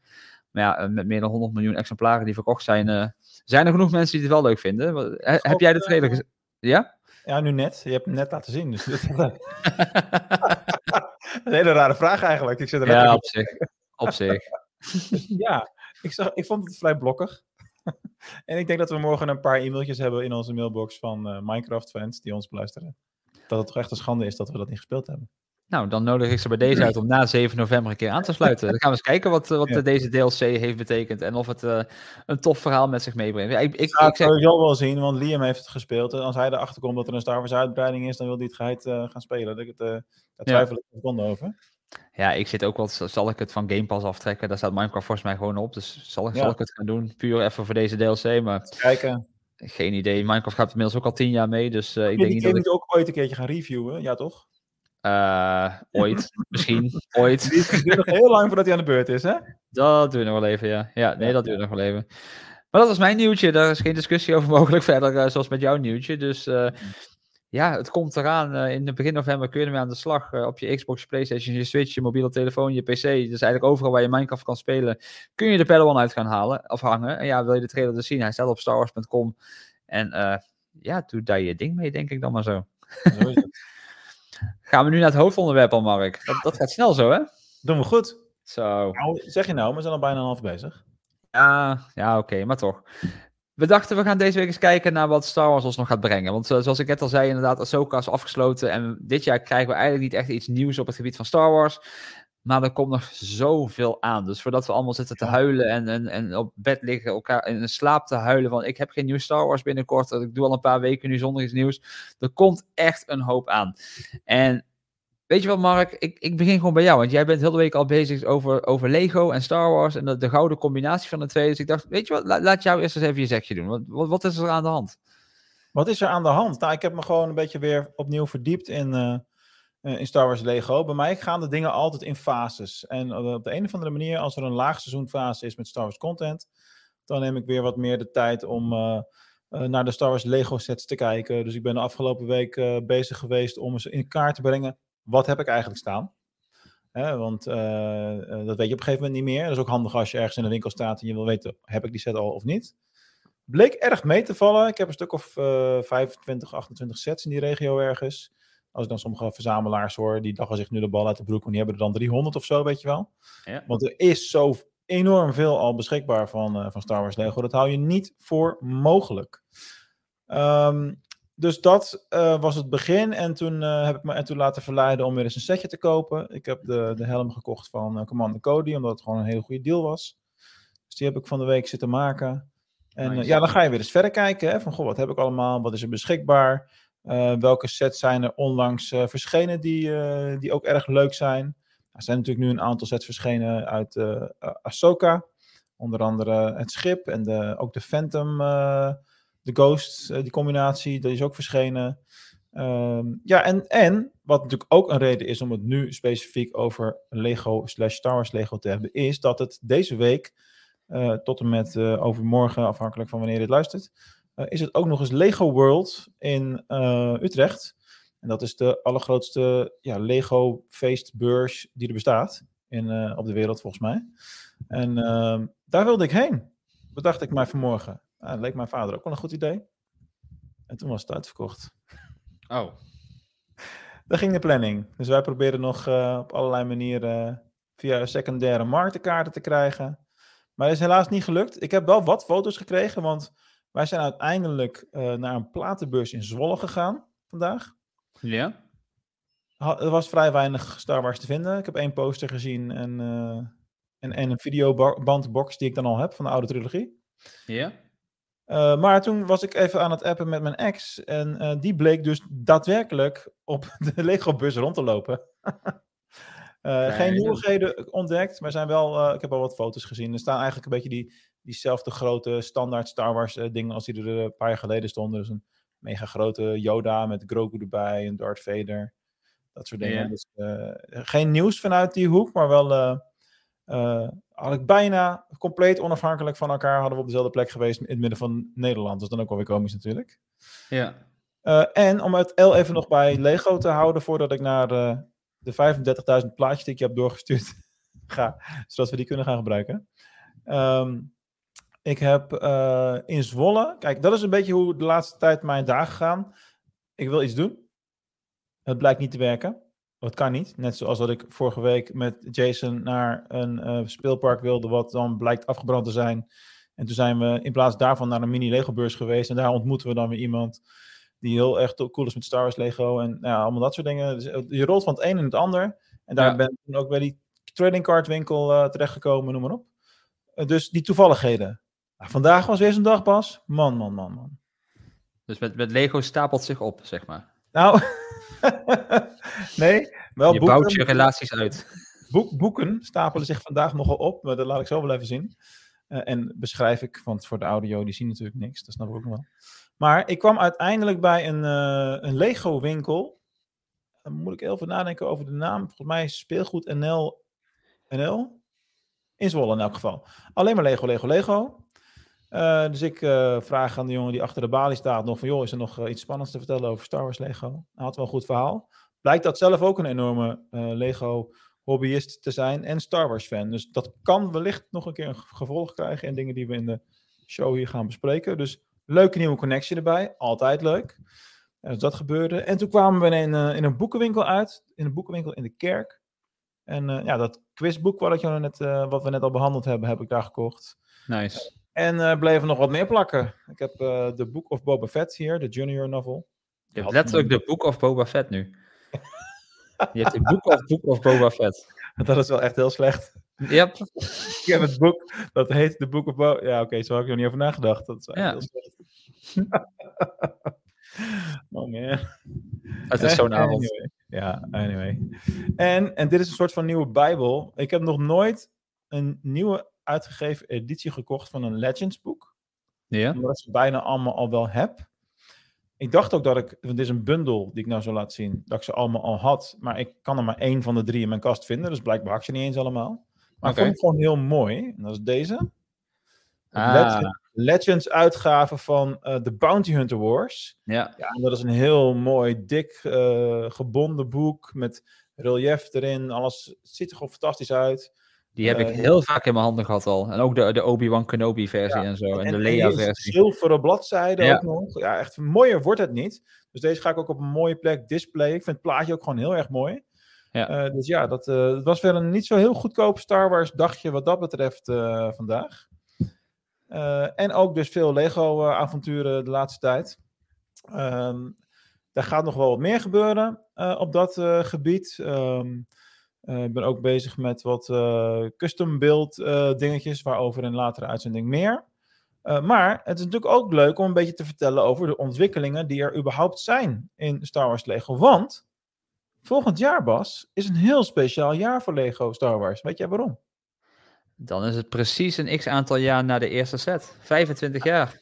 Maar ja, met meer dan 100 miljoen exemplaren die verkocht zijn, zijn er genoeg mensen die het wel leuk vinden. He- heb jij de trailer gezien? Ja?
Ja, nu net. Je hebt hem net laten zien. Dus dit een hele rare vraag eigenlijk. Ik zit er
Ja, op zich. Op zich.
Ja, ik, zag, ik vond het vrij blokkig. en ik denk dat we morgen een paar e-mailtjes hebben in onze mailbox van eh, Minecraft-fans die ons beluisteren. Dat het toch echt een schande is dat we dat niet gespeeld hebben.
Nou, dan nodig ik ze bij deze uit om na 7 november een keer aan te sluiten. Dan gaan we eens kijken wat, eh, wat
Ja.
eh, deze DLC heeft betekend en of het een tof verhaal met zich meebrengt. Ja, ik, ik,
Ik ga
ik
het
zeg,
sowieso wel zien, want Liam heeft het gespeeld. En als hij erachter komt dat er een Star Wars uitbreiding is, dan wil hij het geheid eh, gaan spelen. Het, daar twijfel ik een seconde over.
Ja, ik zit ook wel, zal ik het van Game Pass aftrekken? Daar staat Minecraft volgens mij gewoon op, dus zal ik,
Ja.
zal ik het gaan doen? Puur even voor deze DLC, maar
Kijken.
geen idee. Minecraft gaat inmiddels ook al tien jaar mee, dus eh, ik denk niet dat ik...
ook ooit een keertje gaan reviewen, ja toch?
eh, ooit, misschien, ooit.
Die is duurt nog heel lang voordat hij aan de beurt is, hè?
Dat duurt nog wel even, ja. Ja, nee, dat duurt nog wel even. Maar dat was mijn nieuwtje. Daar is geen discussie over mogelijk verder, eh, zoals met jouw nieuwtje. Dus eh, ja, het komt eraan. eh, in het begin november kun je ermee aan de slag. eh, op je Xbox, Playstation, je Switch, je mobiele telefoon, je PC. Dus eigenlijk overal waar je Minecraft kan spelen, kun je de Padawan uit gaan halen of hangen. En ja, wil je de trailer dus zien? Hij staat op starwars.com. En eh, ja, doe daar je ding mee, denk ik dan maar zo. Gaan we nu naar het hoofdonderwerp al, Mark? Dat, dat gaat snel zo, hè?
Doen we goed.
Zo.
Nou, zeg je nou, we zijn al bijna een half bezig.
Ja, ja oké, maar toch. We dachten we gaan deze week eens kijken naar wat Star Wars ons nog gaat brengen. Want eh, zoals ik net al zei, inderdaad, Ahsoka is afgesloten. En dit jaar krijgen we eigenlijk niet echt iets nieuws op het gebied van Star Wars. Maar er komt nog zoveel aan. Dus voordat we allemaal zitten te huilen en, en, en op bed liggen, elkaar in slaap te huilen van ik heb geen nieuw Star Wars binnenkort. Ik doe al een paar weken nu zonder iets nieuws. Er komt echt een hoop aan. En weet je wat Mark, ik, ik begin gewoon bij jou. Want jij bent heel de week al bezig over, over Lego en Star Wars en de, de gouden combinatie van de twee. Dus ik dacht, weet je wat, la- laat jou eerst eens even je zegje doen. Wat, wat, wat is er aan de hand?
Wat is er aan de hand? Nou, ik heb me gewoon een beetje weer opnieuw verdiept in, eh, eh, in Star Wars Lego. Bij mij gaan de dingen altijd in fases. En eh, op de een of andere manier, als er een laagseizoenfase is met Star Wars content, dan neem ik weer wat meer de tijd om naar de Star Wars Lego sets te kijken. Dus ik ben de afgelopen week bezig geweest om eens in kaart te brengen, heb ik eigenlijk staan? Hè, want eh, eh, dat weet je op een gegeven moment niet meer. Dat is ook handig als je ergens in de winkel staat en je wil weten, heb ik die set al of niet? Bleek erg mee te vallen. Ik heb een stuk of eh 25, 28 sets in die regio ergens. Als ik dan sommige verzamelaars hoor, die lachen zich nu de bal uit de broek, want die hebben er dan 300 of zo, weet je wel.
Ja.
Want er is zo enorm veel al beschikbaar van, eh, van Star Wars Lego. Dat hou je niet voor mogelijk. Ehm, dus dat eh, was het begin. En toen eh, heb ik me ertoe laten verleiden om weer eens een setje te kopen. Ik heb de, de helm gekocht van eh, Commander Cody, omdat het gewoon een hele goede deal was. Dus die heb ik van de week zitten maken. En
Nice.
ja, dan ga je weer eens verder kijken. Hè, van, goh, wat heb ik allemaal? Wat is er beschikbaar? Welke sets zijn er onlangs verschenen die, die ook erg leuk zijn? Er zijn natuurlijk nu een aantal sets verschenen uit Ahsoka. Onder andere het schip en de, ook de Phantom, de Ghost, eh, die combinatie, dat is ook verschenen. Ehm, ja, en, en wat natuurlijk ook een reden is om het nu specifiek over Lego slash Star Wars Lego te hebben, is dat het deze week, eh, tot en met eh, overmorgen, afhankelijk van wanneer je dit luistert, is het ook nog eens Lego World in Utrecht. En dat is de allergrootste ja, Lego feestbeurs die er bestaat in, op de wereld, volgens mij. En ehm, daar wilde ik heen. Bedacht ik mij vanmorgen. Ah, dat leek mijn vader ook wel een goed idee. En toen was het uitverkocht.
Oh.
Daar ging de planning. Dus wij proberen nog eh, op allerlei manieren via secundaire marktenkaarten te krijgen. Maar dat is helaas niet gelukt. Ik heb wel wat foto's gekregen, want wij zijn uiteindelijk eh, naar een platenbeurs in Zwolle gegaan vandaag.
Ja?
Ha- Er was vrij weinig Star Wars te vinden. Ik heb één poster gezien en, eh, en, en een videobandbox die ik dan al heb van de oude trilogie.
Ja?
Eh, maar toen was ik even aan het appen met mijn ex. En eh, die bleek dus daadwerkelijk op de Lego-bus rond te lopen. Eh, geen nieuwigheden ontdekt, maar zijn wel, ik heb al wat foto's gezien. Er staan eigenlijk een beetje die, diezelfde grote standaard Star Wars dingen als die er een paar jaar geleden stonden. Dus een mega grote Yoda met Grogu erbij en Darth Vader. Dat soort dingen.
Ja.
Dus, geen nieuws vanuit die hoek, maar wel eigenlijk bijna compleet onafhankelijk van elkaar hadden we op dezelfde plek geweest in het midden van Nederland. Dat is dan ook wel weer komisch natuurlijk.
Ja.
Eh, en om het L even nog bij Lego te houden voordat ik naar eh, de 35.000 plaatjes die ik je heb doorgestuurd ga, zodat we die kunnen gaan gebruiken. Ehm, ik heb eh, in Zwolle, kijk, dat is een beetje hoe de laatste tijd mijn dagen gaan. Ik wil iets doen. Het blijkt niet te werken. Het kan niet. Net zoals dat ik vorige week met Jason naar een eh, speelpark wilde, wat dan blijkt afgebrand te zijn. En toen zijn we in plaats daarvan naar een mini Lego beurs geweest. En daar ontmoeten we dan weer iemand die heel erg cool is met Star Wars Lego. En nou ja, allemaal dat soort dingen. Dus, eh, je rolt van het een in het ander. En daar
Ja.
ben ik ook bij die trading card winkel eh, terechtgekomen, noem maar op. Dus die toevalligheden. Nou, vandaag was weer zo'n dag, Bas. Man, man, man, man.
Dus met, met Lego stapelt zich op, zeg maar.
Nou, nee, wel
je
boeken,
bouwt je relaties uit.
boek- boeken stapelen zich vandaag nogal op, maar dat laat ik zo wel even zien. Eh, en beschrijf ik, want voor de audio, die zien natuurlijk niks, dat snap ik ook nog wel. Maar ik kwam uiteindelijk bij een, eh, een Lego winkel. Dan moet ik even nadenken over de naam. Volgens mij Speelgoed NL. NL? In Zwolle in elk geval. Alleen maar Lego, Lego, Lego. Eh, dus ik eh, vraag aan de jongen die achter de balie staat nog van... joh, is er nog eh, iets spannends te vertellen over Star Wars Lego? Hij had wel een goed verhaal. Blijkt dat zelf ook een enorme eh, Lego hobbyist te zijn en Star Wars fan. Dus dat kan wellicht nog een keer een gevolg krijgen in dingen die we in de show hier gaan bespreken. Dus leuke nieuwe connectie erbij, altijd leuk. En dus dat gebeurde. En toen kwamen we in, in een boekenwinkel uit, in een boekenwinkel in de kerk. En ja, dat quizboek wat, jou net, wat we net al behandeld hebben, heb ik daar gekocht.
Nice.
En eh bleven nog wat meer plakken. Ik heb eh The Book of Boba Fett hier, de junior novel.
Je hebt letterlijk de Book of Boba Fett nu. Je hebt de Book of Book of Boba Fett.
Dat is wel echt heel slecht.
Yep.
Ik heb het boek, dat heet The Book of Boba... Ja, oké, zo had ik er niet over nagedacht. Dat is echt
Ja.
heel slecht. oh man.
Het is zo'n avond.
anyway. Ja, anyway. En, en dit is een soort van nieuwe Bijbel. Ik heb nog nooit een nieuwe uitgegeven editie gekocht van een Legends boek.
Ja.
Omdat ik ze bijna allemaal al wel heb. Ik dacht ook dat ik, want dit is een bundel die ik nou zo laat zien, dat ik ze allemaal al had. Maar ik kan er maar één van de drie in mijn kast vinden. Dus blijkbaar had ik ze niet eens allemaal. Maar
Oké.
ik vond het gewoon heel mooi. En dat is deze.
Ah.
Legends, Legends uitgave van eh, de Bounty Hunter Wars.
Ja.
Ja, en dat is een heel mooi, dik, eh, gebonden boek met relief erin. Alles ziet er gewoon fantastisch uit.
Die heb ik
Eh,
heel vaak in mijn handen gehad al. En ook de, de Obi-Wan Kenobi versie
Ja,
en zo. En,
En
de Leia-versie.
Zilveren bladzijde
Ja.
ook nog. Ja, echt mooier wordt het niet. Dus deze ga ik ook op een mooie plek displayen. Ik vind het plaatje ook gewoon heel erg mooi.
Ja.
Eh, dus ja, dat, eh, het was weer een niet zo heel goedkoop Star Wars dagje wat dat betreft vandaag. En ook dus veel Lego-avonturen de laatste tijd. Ehm daar gaat nog wel wat meer gebeuren op dat gebied. Eh, ik ben ook bezig met wat eh, custom build eh, dingetjes, waarover in een latere uitzending meer. Eh, maar het is natuurlijk ook leuk om een beetje te vertellen over de ontwikkelingen die er überhaupt zijn in Star Wars Lego. Want volgend jaar, Bas, is een heel speciaal jaar voor Lego Star Wars. Weet jij waarom?
Dan is het precies een x aantal jaar na de eerste set. 25 jaar.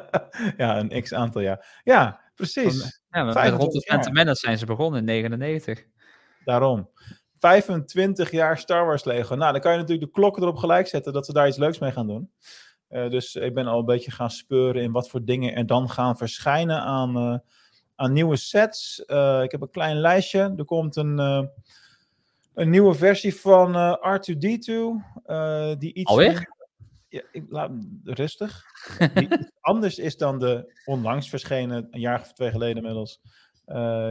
ja, een x aantal jaar. Ja, precies.
Ja, met, met
25
rond de. Phantom zijn ze begonnen in 99.
Daarom. 25 jaar Star Wars Lego. Nou, dan kan je natuurlijk de klokken erop gelijk zetten dat ze daar iets leuks mee gaan doen. Eh, dus ik ben al een beetje gaan speuren in wat voor dingen er dan gaan verschijnen aan, eh, aan nieuwe sets. Eh, ik heb een klein lijstje. Er komt een, een nieuwe versie van eh, R2D2. eh, die iets
Alweer?
Ja, ik, laat, rustig. die anders is dan de onlangs verschenen, een jaar of twee geleden inmiddels,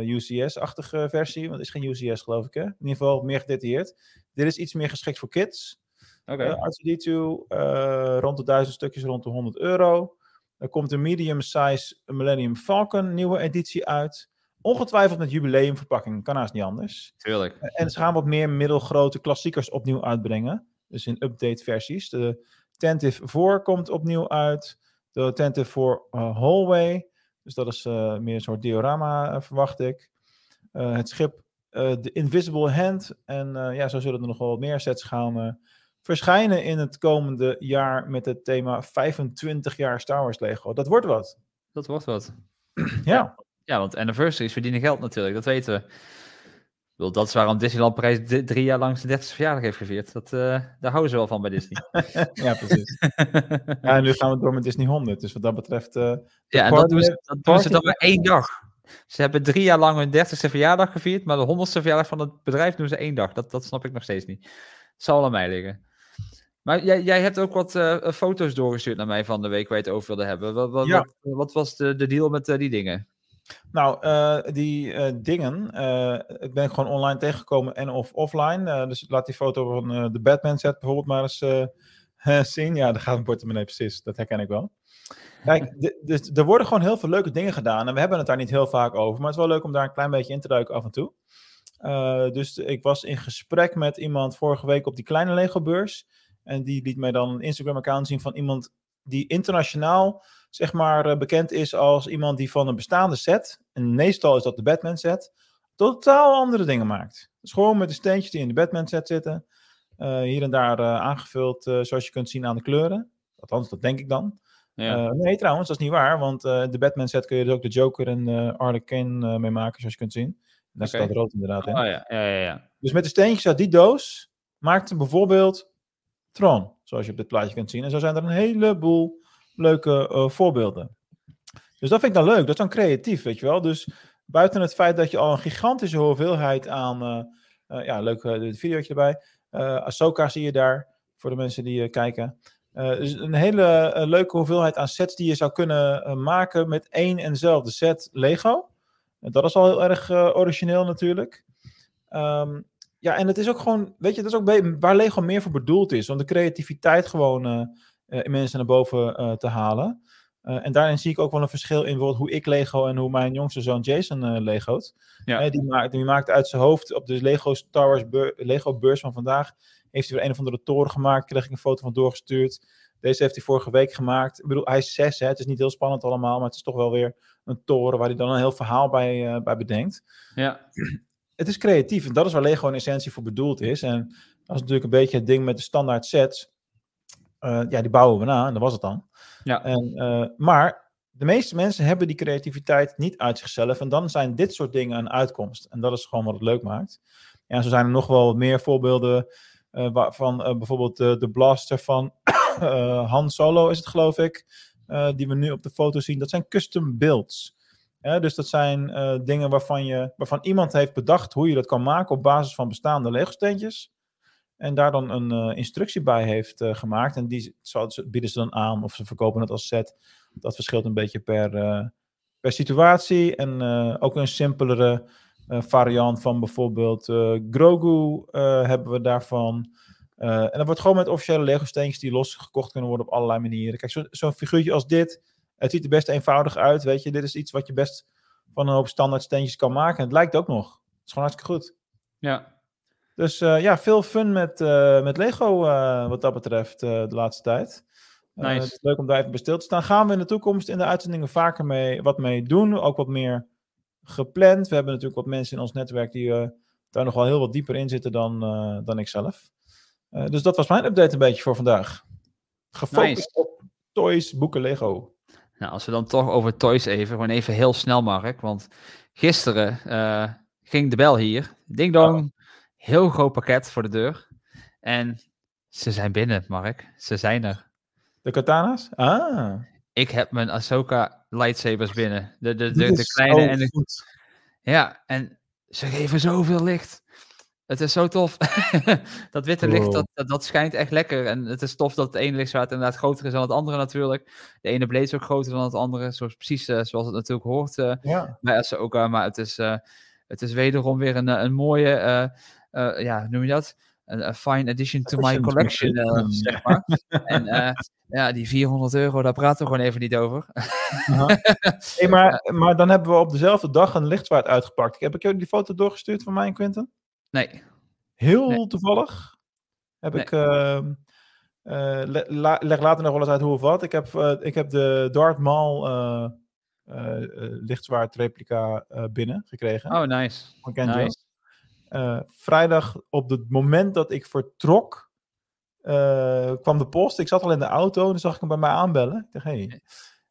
UCS-achtige versie. Want het is geen UCS, geloof ik, hè? In ieder geval meer gedetailleerd. Dit is iets meer geschikt voor kids.
Oké.
Eh, R2D2, eh, rond de 1000 stukjes, rond de 100 euro. Er komt een medium size Millennium Falcon nieuwe editie uit. Ongetwijfeld met jubileumverpakking, kan haast niet anders.
Tuurlijk.
En ze gaan wat meer middelgrote klassiekers opnieuw uitbrengen. Dus in update versies. De Tentive 4 komt opnieuw uit. De Tentive 4 eh, Hallway. Dus dat is eh, meer een soort diorama, eh, verwacht ik. Eh, het schip The Invisible Hand. En ja, zo zullen er nog wel wat meer sets gaan verschijnen in het komende jaar met het thema 25 jaar Star Wars Lego. Dat wordt wat.
Dat wordt wat.
Ja,
Ja, want anniversaries verdienen geld natuurlijk, dat weten we. Bedoel, dat is waarom Disneyland Parijs drie jaar lang zijn 30 verjaardag heeft gevierd. Dat, eh, daar houden ze wel van bij Disney.
ja precies. ja, en nu gaan we door met Disney 100. Dus wat dat betreft... eh,
ja, en dat doen, ze, dat doen ze dan maar één dag. Ze hebben drie jaar lang hun 30ste verjaardag gevierd, maar de 100ste verjaardag van het bedrijf doen ze één dag. Dat, dat snap ik nog steeds niet. Het zal aan mij liggen. Maar jij, jij hebt ook wat eh, foto's doorgestuurd naar mij van de week waar je het over wilde hebben. Wat, wat,
Ja.
wat, wat was de, de deal met die dingen?
Nou, eh, die eh, dingen eh, ben ik gewoon online tegengekomen en of offline. Dus laat die foto van de Batman set bijvoorbeeld maar eens zien. Ja, daar gaat een portemonnee precies. Dat herken ik wel. Kijk, dus er worden gewoon heel veel leuke dingen gedaan. En we hebben het daar niet heel vaak over. Maar het is wel leuk om daar een klein beetje in te duiken af en toe. Dus ik was in gesprek met iemand vorige week op die kleine Lego-beurs. En die liet mij dan een Instagram-account zien van iemand die internationaal zeg maar eh, bekend is als iemand die van een bestaande set, en meestal is dat de Batman set, totaal andere dingen maakt. Dus gewoon met de steentjes die in de Batman set zitten, eh, hier en daar eh, aangevuld zoals je kunt zien aan de kleuren. Althans, dat denk ik dan.
Ja.
Nee, trouwens, dat is niet waar, want de Batman set kun je dus ook de Joker en eh Arlequin eh mee maken, zoals je kunt zien. Daar staat rood inderdaad in.
Oh ja, ja, ja. ja.
Dus met de steentjes uit die doos maakte bijvoorbeeld Tron, zoals je op dit plaatje kunt zien. En zo zijn er een heleboel leuke eh, voorbeelden. Dus dat vind ik dan leuk, dat is dan creatief, weet je wel. Dus buiten het feit dat je al een gigantische hoeveelheid aan, eh, eh, ja, leuk uh, erbij. Ahsoka zie je daar, voor de mensen die kijken. Dus een hele leuke hoeveelheid aan sets die je zou kunnen maken met één en dezelfde set Lego. Dat is al heel erg origineel natuurlijk. Ehm, ja, en het is ook gewoon, weet je, dat is ook waar Lego meer voor bedoeld is. Om de creativiteit gewoon mensen naar boven eh, te halen. Eh, en daarin zie ik ook wel een verschil in hoe ik Lego en hoe mijn jongste zoon Jason eh Lego't.
Ja.
Eh, die, maakt, die maakt uit zijn hoofd op de Lego Star Wars beur- Lego beurs van vandaag. Heeft hij weer een of andere toren gemaakt. Kreeg ik een foto van doorgestuurd. Deze heeft hij vorige week gemaakt. Ik bedoel, hij is zes, hè. het is niet heel spannend allemaal, maar het is toch wel weer een toren waar hij dan een heel verhaal bij, eh, bij bedenkt.
Ja,
Het is creatief en dat is waar Lego in essentie voor bedoeld is. En dat is natuurlijk een beetje het ding met de standaard sets. Eh, ja, die bouwen we na en dat was het dan.
ja.
En, eh, maar de meeste mensen hebben die creativiteit niet uit zichzelf. En dan zijn dit soort dingen een uitkomst. En dat is gewoon wat het leuk maakt. Ja, zo zijn er nog wel meer voorbeelden. eh, van bijvoorbeeld de blaster van Han Solo is het geloof ik. die we nu op de foto zien. Dat zijn custom builds. Dus dat zijn dingen waarvan, je, waarvan iemand heeft bedacht hoe je dat kan maken op basis van bestaande Lego-steentjes. En daar dan een eh, instructie bij heeft eh, gemaakt. En die bieden ze dan aan of ze verkopen het als set. Dat verschilt een beetje per, eh, per situatie. En ook een simpelere variant van bijvoorbeeld Grogu hebben we daarvan. En dat wordt gewoon met officiële Lego steentjes die los gekocht kunnen worden op allerlei manieren. Kijk, zo- zo'n figuurtje als dit, het ziet er best eenvoudig uit, weet je. Dit is iets wat je best van een hoop standaard steentjes kan maken. En het lijkt ook nog. Het is gewoon hartstikke goed.
ja.
Dus eh, ja, veel fun met, eh, met Lego eh, wat dat betreft de laatste tijd.
Nice.
het is leuk om daar even bij stil te staan. Gaan we in de toekomst in de uitzendingen vaker mee, wat mee doen. Ook wat meer gepland. We hebben natuurlijk wat mensen in ons netwerk die daar nog wel heel wat dieper in zitten dan, dan ik zelf. Dus dat was mijn update een beetje voor vandaag. Gefocust
Nice.
op toys, boeken, Lego.
Nou, als we dan toch over toys even, gewoon even heel snel, Mark. Want gisteren ging de bel hier. Ding dong. Heel groot pakket voor de deur. En ze zijn binnen, Mark. Ze zijn er.
De katana's? Ah.
Ik heb mijn Ahsoka lightsabers binnen. De, de, de, kleine en de...
goed.
Ja, en ze geven zoveel licht. Het is zo tof. dat witte licht, dat, dat, dat schijnt echt lekker. En het is tof dat het ene lichtzwaard inderdaad groter is dan het andere natuurlijk. De ene blade is ook groter dan het andere. Zoals, precies eh, zoals het natuurlijk hoort eh,
Ja.
bij Ahsoka. Maar het is, eh, het is wederom weer een, een mooie, ja, hoe noem je dat? Een, fine addition to my collection, eh, zeg maar. en eh, ja, die 400 euro, daar praten we gewoon even niet over.
Hey, maar, maar dan hebben we op dezelfde dag een lichtzwaard uitgepakt. Heb ik jou die foto doorgestuurd van mij en Quinten?
Nee,
Heel
Nee.
toevallig. Heb
Nee.
ik. ehm, eh, le- la- leg later nog wel eens uit hoe of wat. Ik heb, eh, ik heb de Darth Maul eh eh, eh, lichtzwaard replica eh, binnen gekregen.
oh nice.
van
nice.
Eh, vrijdag op het moment dat ik vertrok, eh, kwam de post. Ik zat al in de auto en dan zag ik hem bij mij aanbellen. Ik dacht, hey.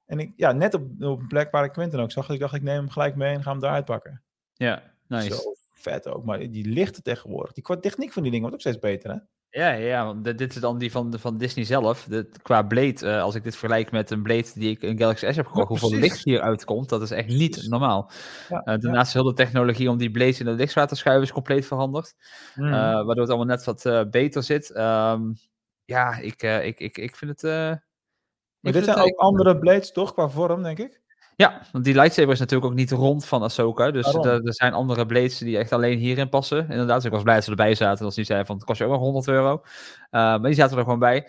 En ik, ja, net op, op een plek waar ik Quinten ook zag. Ik dacht, ik neem hem gelijk mee en ga hem daar uitpakken.
Ja, nice.
Zo vet ook. Maar die lichten tegenwoordig. Die techniek van die dingen wordt ook steeds beter, hè?
Ja, ja, want dit, dit is dan die van, van Disney zelf. De, qua Blade, eh, als ik dit vergelijk met een Blade die ik in Galaxy S heb gekocht, hoeveel licht hier uitkomt, dat is echt niet
Precies.
normaal.
Ja,
Eh, daarnaast is heel de technologie om die blades in de lichtzwaard te schuiven is compleet veranderd.
Mm.
eh, waardoor het allemaal net wat beter zit. Ehm, ja, ik, ik, ik, ik vind het...
maar dit zijn ook andere blades, toch? Qua vorm, denk ik.
Ja, want die lightsaber is natuurlijk ook niet rond van Ahsoka. Dus er, er zijn andere blades die echt alleen hierin passen. Inderdaad, dus ik was blij dat ze erbij zaten. Als die zei van, het kost je ook nog 100 euro. Eh, maar die zaten er gewoon bij.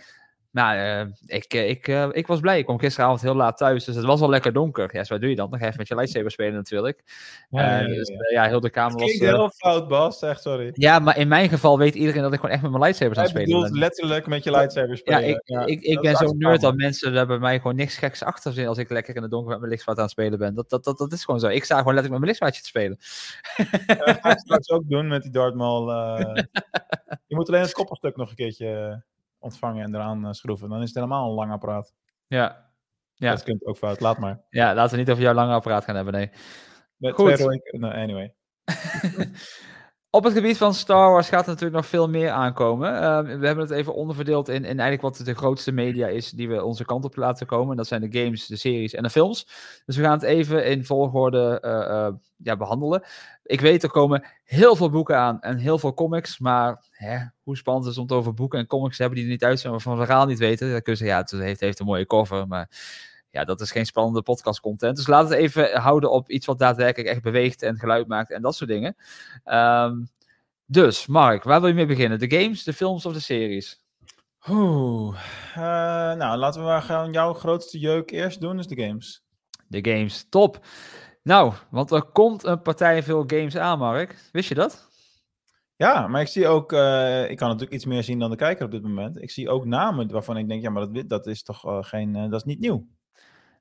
Nou, eh, ik, eh, ik, eh, ik was blij. Ik kwam gisteravond heel laat thuis, dus het was al lekker donker. Ja, zo wat doe je dan? Dan ga je even met je lightsaber spelen natuurlijk.
Ja, ja,
Eh,
ja,
dus
ja.
ja, heel de kamer was... Eh,
heel fout, Bas. Echt, sorry.
ja, maar in mijn geval weet iedereen dat ik gewoon echt met mijn lightsabers aan het spelen
bedoelt
ben.
letterlijk met je lightsaber
Ja,
spelen.
ik, ik, ik
dat
ben zo'n nerd dat mensen daar bij mij gewoon niks geks achter zien als ik lekker in de donker met mijn lichtzwaard aan het spelen ben. Dat, dat, dat, dat is gewoon zo. Ik sta gewoon letterlijk met mijn lichtzwaardje te spelen.
Dat ga ik straks ook doen met die eh. je moet alleen het koppelstuk nog een keertje ontvangen en eraan eh, schroeven. Dan is het helemaal een lang apparaat.
Ja. Ja.
Dat klinkt ook fout. Laat maar.
ja, laten we niet over jouw lange apparaat gaan hebben, nee.
Met
Goed.
twee nou, anyway.
Op het gebied van Star Wars gaat er natuurlijk nog veel meer aankomen. Eh, we hebben het even onderverdeeld in, in eigenlijk wat de grootste media is die we onze kant op laten komen. Dat zijn de games, de series en de films. Dus we gaan het even in volgorde eh, eh, ja, behandelen. Ik weet, er komen heel veel boeken aan en heel veel comics. Maar hè, hoe spannend is het om het over boeken en comics te hebben die er niet uit zijn, waarvan we verhaal niet weten. Dan kun je zeggen, ja, het heeft, heeft een mooie cover, maar ja, dat is geen spannende podcast content. Dus laten we het even houden op iets wat daadwerkelijk echt beweegt en geluid maakt en dat soort dingen. Ehm, dus, Mark, waar wil je mee beginnen? De games, de films of de series?
Oeh. Eh, nou, laten we maar gewoon jouw grootste jeuk eerst doen, dus de games.
De games, top. Nou, want er komt een partij veel games aan, Mark. Wist je dat?
Ja, maar ik zie ook, eh, ik kan natuurlijk iets meer zien dan de kijker op dit moment. Ik zie ook namen waarvan ik denk, ja, maar dat, dat is toch eh, geen, dat is niet nieuw.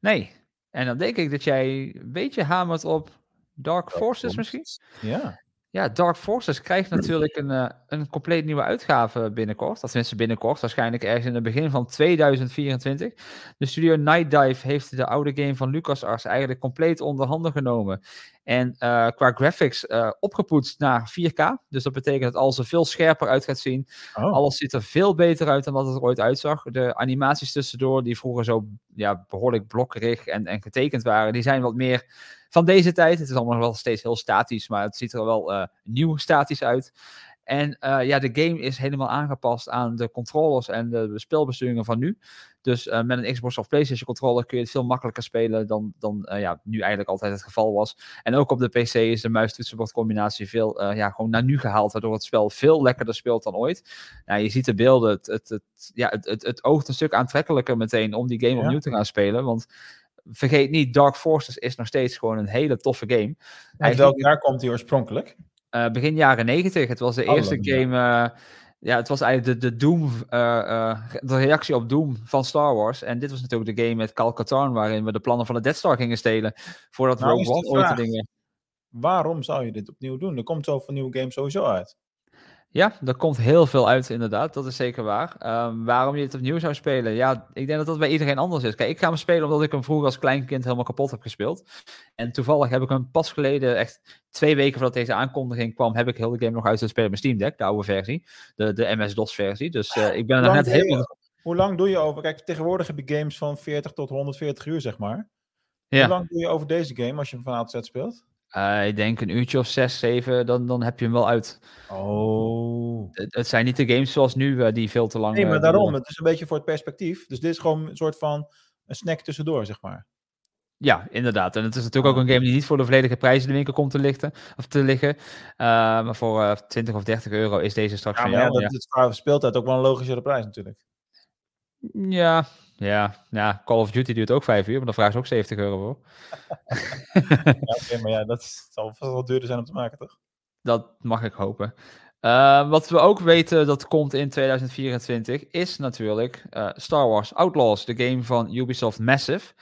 Nee. En dan denk ik dat jij een beetje hamert op Dark Forces misschien?
Ja.
Ja, Dark Forces krijgt natuurlijk een, eh, een compleet nieuwe uitgave binnenkort. Dat tenminste binnenkort, waarschijnlijk ergens in het begin van 2024. De studio Night Dive heeft de oude game van LucasArts eigenlijk compleet onder handen genomen. En eh, qua graphics eh, opgepoetst naar 4K. Dus dat betekent dat alles er veel scherper uit gaat zien.
Oh.
Alles ziet er veel beter uit dan wat het er ooit uitzag. De animaties tussendoor, die vroeger zo ja, behoorlijk blokkerig en, en getekend waren, die zijn wat meer van deze tijd. Het is allemaal nog wel steeds heel statisch, maar het ziet er wel eh, nieuw statisch uit. En ja, de game is helemaal aangepast aan de controllers en de, de spelbesturingen van nu. Dus eh, met een Xbox of PlayStation controller kun je het veel makkelijker spelen dan, dan eh, ja, nu eigenlijk altijd het geval was. En ook op de PC is de muis-toetsenbord combinatie veel eh, ja, gewoon naar nu gehaald, waardoor het spel veel lekkerder speelt dan ooit. Nou, je ziet de beelden, het, het, het, ja, het, het, het oogt een stuk aantrekkelijker meteen om die game
Ja.
opnieuw te gaan spelen. Want vergeet niet, Dark Forces is nog steeds gewoon een hele toffe game.
Uit
Eigenlijk-
welk jaar komt die oorspronkelijk?
begin jaren 90. Het was de
Oh,
eerste game. Ja, het was eigenlijk de, de Doom. eh, eh, de reactie op Doom van Star Wars. En dit was natuurlijk de game met Cal Katarn. waarin we de plannen van de Death Star gingen stelen. Voordat
Nou,
Rogue One ooit de dingen.
Waarom zou je dit opnieuw doen? Er komt zoveel nieuwe games sowieso uit.
Ja, er komt heel veel uit, inderdaad. Dat is zeker waar. Ehm, waarom je het opnieuw zou spelen? Ja, ik denk dat dat bij iedereen anders is. Kijk, ik ga hem spelen omdat ik hem vroeger als kleinkind helemaal kapot heb gespeeld. En toevallig heb ik hem pas geleden, echt twee weken voordat deze aankondiging kwam, heb ik heel de game nog uit te spelen met Steam Deck, de oude versie. De, de MS-DOS versie. Dus eh, ik ben er net helemaal...
Hoe lang doe je over? Kijk, tegenwoordig heb je games van 40 tot 140 uur, zeg maar.
Ja.
Hoe lang doe je over deze game als je hem van A tot Z speelt?
Eh, ik denk een uurtje of zes, zeven, dan, dan heb je hem wel uit.
Oh.
Het, het zijn niet de games zoals nu eh, die veel te lang...
Nee,
eh,
maar daarom. Het is een beetje voor het perspectief. Dus dit is gewoon een soort van een snack tussendoor, zeg maar.
Ja, inderdaad. En het is natuurlijk ook een game die niet voor de volledige prijs in de winkel komt te, lichten, of te liggen. Maar voor eh 20 of 30 euro is deze straks
Ja,
van
maar ja,
jou.
dat is qua speeltijd ook wel een logischere prijs natuurlijk.
ja. Ja, ja, Call of Duty duurt ook 5 uur, maar dan vragen ze ook 70 euro voor.
Ja, maar ja, dat is- zal vast wel duurder zijn om te maken, toch?
Dat mag ik hopen. Eh, wat we ook weten dat komt in 2024 is natuurlijk eh, Star Wars Outlaws, de game van Ubisoft Massive.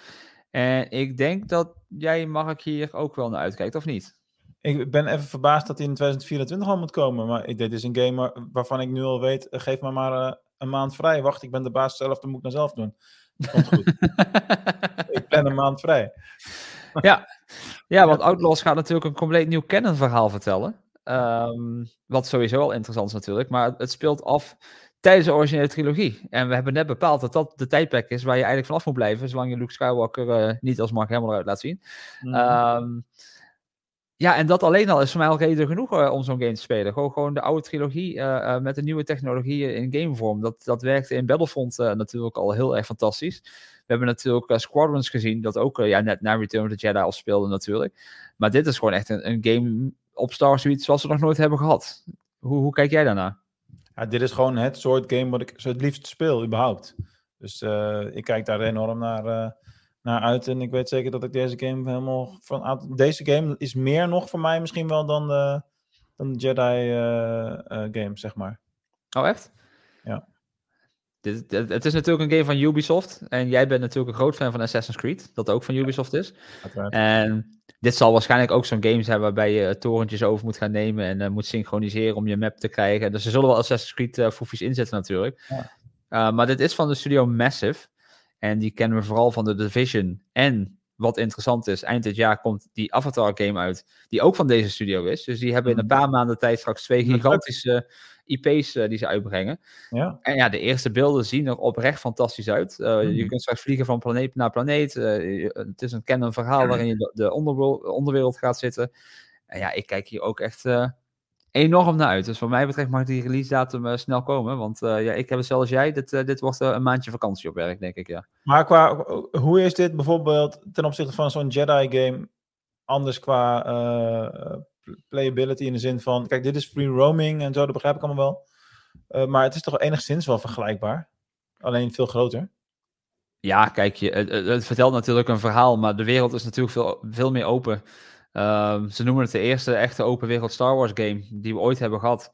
En ik denk dat jij, Mark, hier ook wel naar uitkijkt, of niet?
Ik ben even verbaasd dat hij in 2024 al moet komen. Maar dit is een game waar- waarvan ik nu al weet, eh, geef me maar een maand vrij. Wacht, ik ben de baas zelf, dan moet ik nou zelf doen. Komt goed. ik plan een maand vrij.
Ja, want Outlaws gaat natuurlijk een compleet nieuw canon-verhaal vertellen. Ehm, wat sowieso al interessant is natuurlijk, maar het speelt af tijdens de originele trilogie. En we hebben net bepaald dat dat de tijdperk is waar je eigenlijk vanaf moet blijven, zolang je Luke Skywalker eh, niet als Mark Hamill eruit laat zien.
Mhm.
Ehm, ja, en dat alleen al is voor mij al reden genoeg eh, om zo'n game te spelen. Gewoon, gewoon de oude trilogie eh, eh, met de nieuwe technologieën in gamevorm. Dat, dat werkte in Battlefront natuurlijk al heel erg fantastisch. We hebben natuurlijk Squadrons gezien, dat ook ja, net na Return of the Jedi al speelde natuurlijk. Maar dit is gewoon echt een, een game op Star zoiets zoals we nog nooit hebben gehad. Hoe, hoe kijk jij daarnaar?
Ja, dit is gewoon het soort game wat ik zo het liefst speel, überhaupt. Dus ik kijk daar enorm naar, naar uit. En ik weet zeker dat ik deze game helemaal van... Deze game is meer nog voor mij misschien wel dan de, dan de Jedi eh, eh, game, zeg maar.
Oh, echt?
Ja.
Dit, het, het is natuurlijk een game van Ubisoft. En jij bent natuurlijk een groot fan van Assassin's Creed, dat ook van Ubisoft is. En dit zal waarschijnlijk ook zo'n game zijn waarbij je eh, torentjes over moet gaan nemen en moet synchroniseren om je map te krijgen. Dus er zullen wel Assassin's Creed foefjes inzetten natuurlijk.
Ja.
Uh, maar dit is van de studio Massive. En die kennen we vooral van de Division. En wat interessant is, eind dit jaar komt die Avatar game uit, die ook van deze studio is. Dus die hebben in een
Mhm.
paar maanden tijd straks twee gigantische IP's eh, die ze uitbrengen.
Ja.
En ja, de eerste beelden zien er oprecht fantastisch uit. Eh, Je
Mhm.
kunt straks vliegen van planeet naar planeet. Eh, het is een canon verhaal waarin je de, de onderwereld, gaat zitten. En ja, ik kijk hier ook echt enorm naar uit. Dus wat mij betreft mag die release datum eh, snel komen. Want eh, ja, ik heb het zelfs jij. Dit, eh, dit wordt een maandje vakantie op werk, denk ik, ja.
Maar qua, hoe is dit bijvoorbeeld ten opzichte van zo'n Jedi-game anders qua playability in de zin van... Kijk, dit is free roaming en zo, dat begrijp ik allemaal wel. Maar het is toch enigszins wel vergelijkbaar. Alleen veel groter.
Ja, kijk, je, het, het- het vertelt natuurlijk een verhaal, maar de wereld is natuurlijk veel, veel meer open. Ehm, ze noemen het de eerste echte open wereld Star Wars game die we ooit hebben gehad.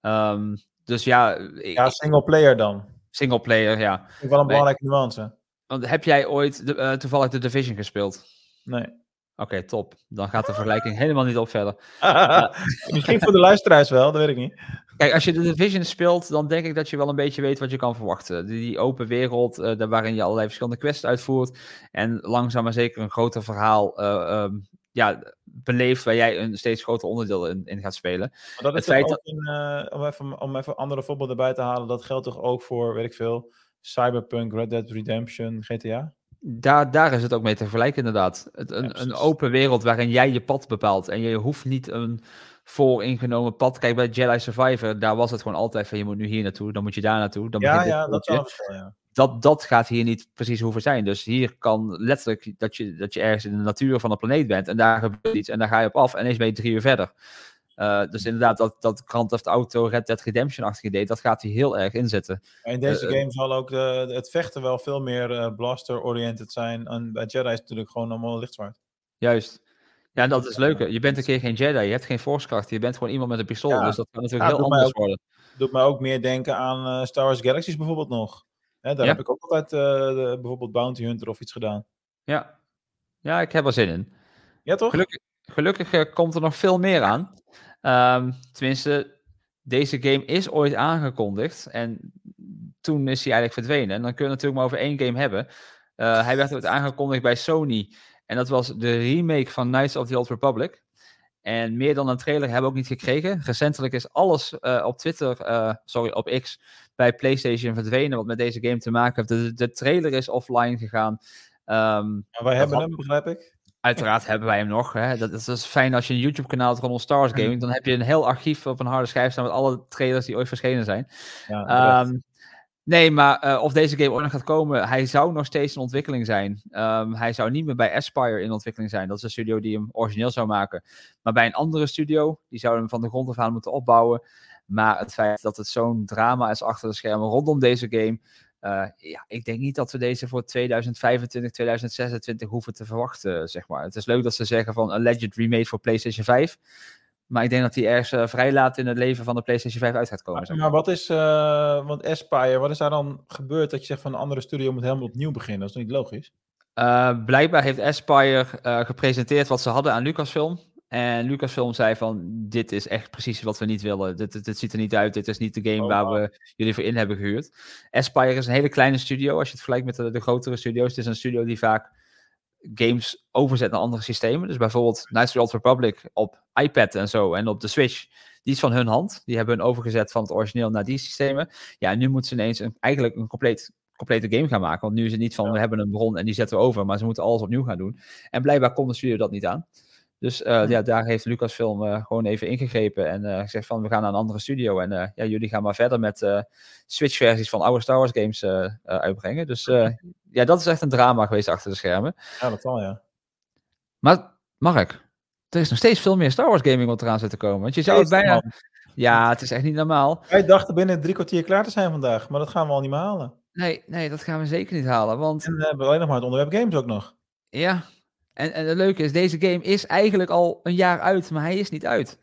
Ehm, dus ja,
Ja, single player dan.
single player, ja.
Ik wel een belangrijke nuance.
Want heb jij ooit de, eh, toevallig de Division gespeeld?
Nee.
Oké, top. Dan gaat de vergelijking helemaal niet op verder.
Misschien voor de luisteraars wel, dat weet ik niet.
Kijk, als je de Division speelt, dan denk ik dat je wel een beetje weet wat je kan verwachten. Die, open wereld, daar waarin je allerlei verschillende quests uitvoert. En langzaam maar zeker een groter verhaal eh, ehm, ja, beleeft waar jij een steeds groter onderdeel in, in gaat spelen.
Maar dat is
Het feit
ook een, eh, om, even, om even andere voorbeelden erbij te halen, dat geldt toch ook voor, weet ik veel, Cyberpunk, Red Dead Redemption, GTA?
Daar, daar is het ook mee te vergelijken, inderdaad. Het, een, een open wereld waarin jij je pad bepaalt. En je hoeft niet een vooringenomen pad. Kijk, bij Jedi Survivor, daar was het gewoon altijd van je moet nu hier naartoe, dan moet je daar naartoe. Dan
Ja, ja, dat is wel ja.
Dat, dat gaat hier niet precies hoeven zijn. Dus hier kan letterlijk dat je, dat je ergens in de natuur van de planeet bent en daar gebeurt iets en daar ga je op af en ineens ben je drie uur verder. Uh, dus inderdaad, dat, dat Grand Theft Auto Red Dead Redemption-achtige idee, dat gaat hier heel erg inzetten.
In deze
Uh,
game zal ook de, het vechten wel veel meer uh, blaster-oriented zijn. En bij Jedi is het natuurlijk gewoon allemaal lichtzwaard.
Juist. Ja, dat is leuk. Je bent een keer geen Jedi, je hebt geen forcekracht, je bent gewoon iemand met een pistool.
Ja.
Dus dat kan natuurlijk
Ja,
heel anders
ook-
worden.
doet mij ook meer denken aan Star Wars Galaxies bijvoorbeeld nog. Hè, daar
Ja.
heb ik ook altijd de, bijvoorbeeld Bounty Hunter of iets gedaan.
Ja. ja, ik heb er zin in.
Ja, toch?
Gelukkig, gelukkig eh, komt er nog veel meer aan. Ehm, tenminste, deze game is ooit aangekondigd. En toen is hij eigenlijk verdwenen. En dan kun je het natuurlijk maar over één game hebben. Eh, hij werd ooit aangekondigd bij Sony. En dat was de remake van Knights of the Old Republic. En meer dan een trailer hebben we ook niet gekregen. Recentelijk is alles eh, op Twitter, eh, sorry, op X, bij PlayStation verdwenen. Wat met deze game te maken heeft. De, de trailer is offline gegaan. Ehm,
wij hebben
had-
hem, begrijp ik.
Uiteraard hebben wij hem nog. Hè. Dat, is, dat is fijn als je een YouTube-kanaal hebt rondom Star Wars Gaming. Dan heb je een heel archief op een harde schijf staan met alle trailers die ooit verschenen zijn.
Ja, terecht.
Nee, maar eh, of deze game ooit nog gaat komen, hij zou nog steeds in ontwikkeling zijn. Ehm, hij zou niet meer bij Aspire in ontwikkeling zijn. Dat is een studio die hem origineel zou maken. Maar bij een andere studio, die zouden hem van de grond af aan moeten opbouwen. Maar het feit dat het zo'n drama is achter de schermen rondom deze game. eh, ja, ik denk niet dat we deze voor 2025, 2026 hoeven te verwachten, zeg maar. Het is leuk dat ze zeggen van Alleged Remade voor PlayStation 5. Maar ik denk dat die ergens eh, vrij laat in het leven van de PlayStation 5 uit gaat komen. zeg
Maar wat is, eh, want Aspire, wat is daar dan gebeurd dat je zegt van een andere studio moet helemaal opnieuw beginnen? Dat is niet logisch?
Uh, blijkbaar heeft Aspire uh, gepresenteerd wat ze hadden aan Lucasfilm. En Lucasfilm zei van, dit is echt precies wat we niet willen. Dit, dit, dit ziet er niet uit, dit is niet de game
Oh,
waar
wow.
we jullie voor in hebben gehuurd. Aspire is een hele kleine studio, als je het vergelijkt met de, de grotere studio's. Het is een studio die vaak games overzet naar andere systemen. Dus bijvoorbeeld Knights of the Old Republic op iPad en zo en op de Switch. Die is van hun hand. Die hebben hun overgezet van het origineel naar die systemen. Ja, en nu moeten ze ineens een, eigenlijk een compleet complete game gaan maken. Want nu is het niet van,
Ja.
we hebben een bron en die zetten we over. Maar ze moeten alles opnieuw gaan doen. En blijkbaar komt de studio dat niet aan. Dus uh, ja. daar heeft Lucasfilm uh, gewoon even ingegrepen en uh, gezegd van, we gaan naar een andere studio. En ja, jullie gaan maar verder met Switch-versies van oude Star Wars games uitbrengen. Dus ja, dat is echt een drama geweest achter de schermen.
Ja, dat zal ja.
Maar Mark, er is nog steeds veel meer Star Wars gaming wat eraan zit te komen. Want je zou het bijna... Ja, het is echt niet normaal.
Wij dachten binnen drie kwartier klaar te zijn vandaag, maar dat gaan we al niet meer halen.
Nee, nee, dat gaan we zeker niet halen. Want
En we hebben alleen nog maar het onderwerp games ook nog.
ja, en, en het leuke is, deze game is eigenlijk al een jaar uit, maar hij is niet uit.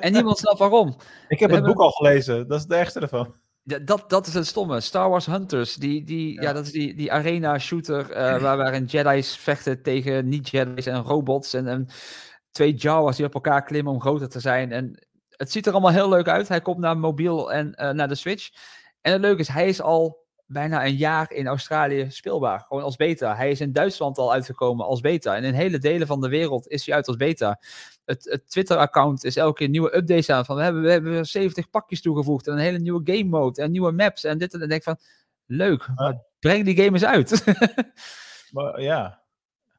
En niemand snapt waarom.
Ik heb
We
het
hebben-
boek al gelezen, dat is het ergste ervan.
Ja, dat, dat is het stomme. Star Wars Hunters, die, die, ja.
Ja.
dat is die, die arena shooter eh, waar, waarin Jedi's vechten tegen niet-Jedi's en robots en, en twee Jawas die op elkaar klimmen om groter te zijn. En het ziet er allemaal heel leuk uit. Hij komt naar mobiel en eh, naar de Switch. En het leuke is, hij is al bijna een jaar in Australië speelbaar, gewoon als beta. Hij is in Duitsland al uitgekomen als beta. En in hele delen van de wereld is hij uit als beta. Het, het Twitter-account is elke keer nieuwe updates aan. Van we hebben, we hebben 70 pakjes toegevoegd en een hele nieuwe game mode en nieuwe maps en dit. En ik denk van, leuk, maar breng die game eens uit.
Maar ja,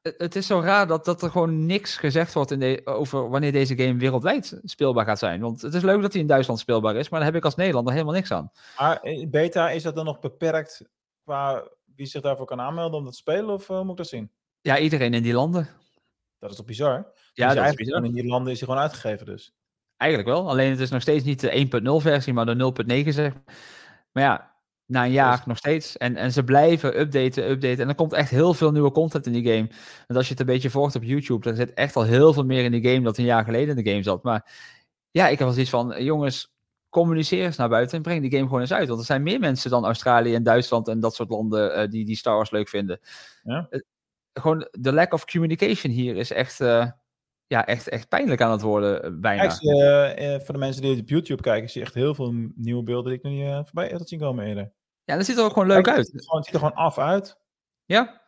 het, het is zo raar dat, dat er gewoon niks gezegd wordt in de, over wanneer deze game wereldwijd speelbaar gaat zijn. Want het is leuk dat hij in Duitsland speelbaar is, maar daar heb ik als Nederlander helemaal niks aan.
maar in beta is dat dan nog beperkt qua wie zich daarvoor kan aanmelden om dat te spelen, of eh, moet ik dat zien?
Ja, iedereen in die landen.
Dat is toch bizar?
Ja,
Dus
dat is
eigenlijk
bizar.
gewoon in die landen is hij gewoon uitgegeven dus.
Eigenlijk wel. Alleen het is nog steeds niet de 1.0 versie, maar de 0.9 zeg. Maar ja, na een jaar nog steeds. En, en ze blijven updaten, updaten. En er komt echt heel veel nieuwe content in die game. Want als je het een beetje volgt op YouTube, er zit echt al heel veel meer in die game dan een jaar geleden in de game zat. Maar ja, ik heb wel zoiets van, jongens, communiceer eens naar buiten en breng die game gewoon eens uit. Want er zijn meer mensen dan Australië en Duitsland en dat soort landen eh, die, die Star Wars leuk vinden.
Ja.
Eh, gewoon de lack of communication hier is echt, eh, ja, echt, echt pijnlijk aan het worden, bijna.
Kijk, voor de mensen die op YouTube kijken, zie je echt heel veel nieuwe beelden die ik nog niet voorbij heb zien komen eerder.
Ja, dat ziet er ook gewoon leuk uit.
Het, ziet er gewoon af uit.
Ja.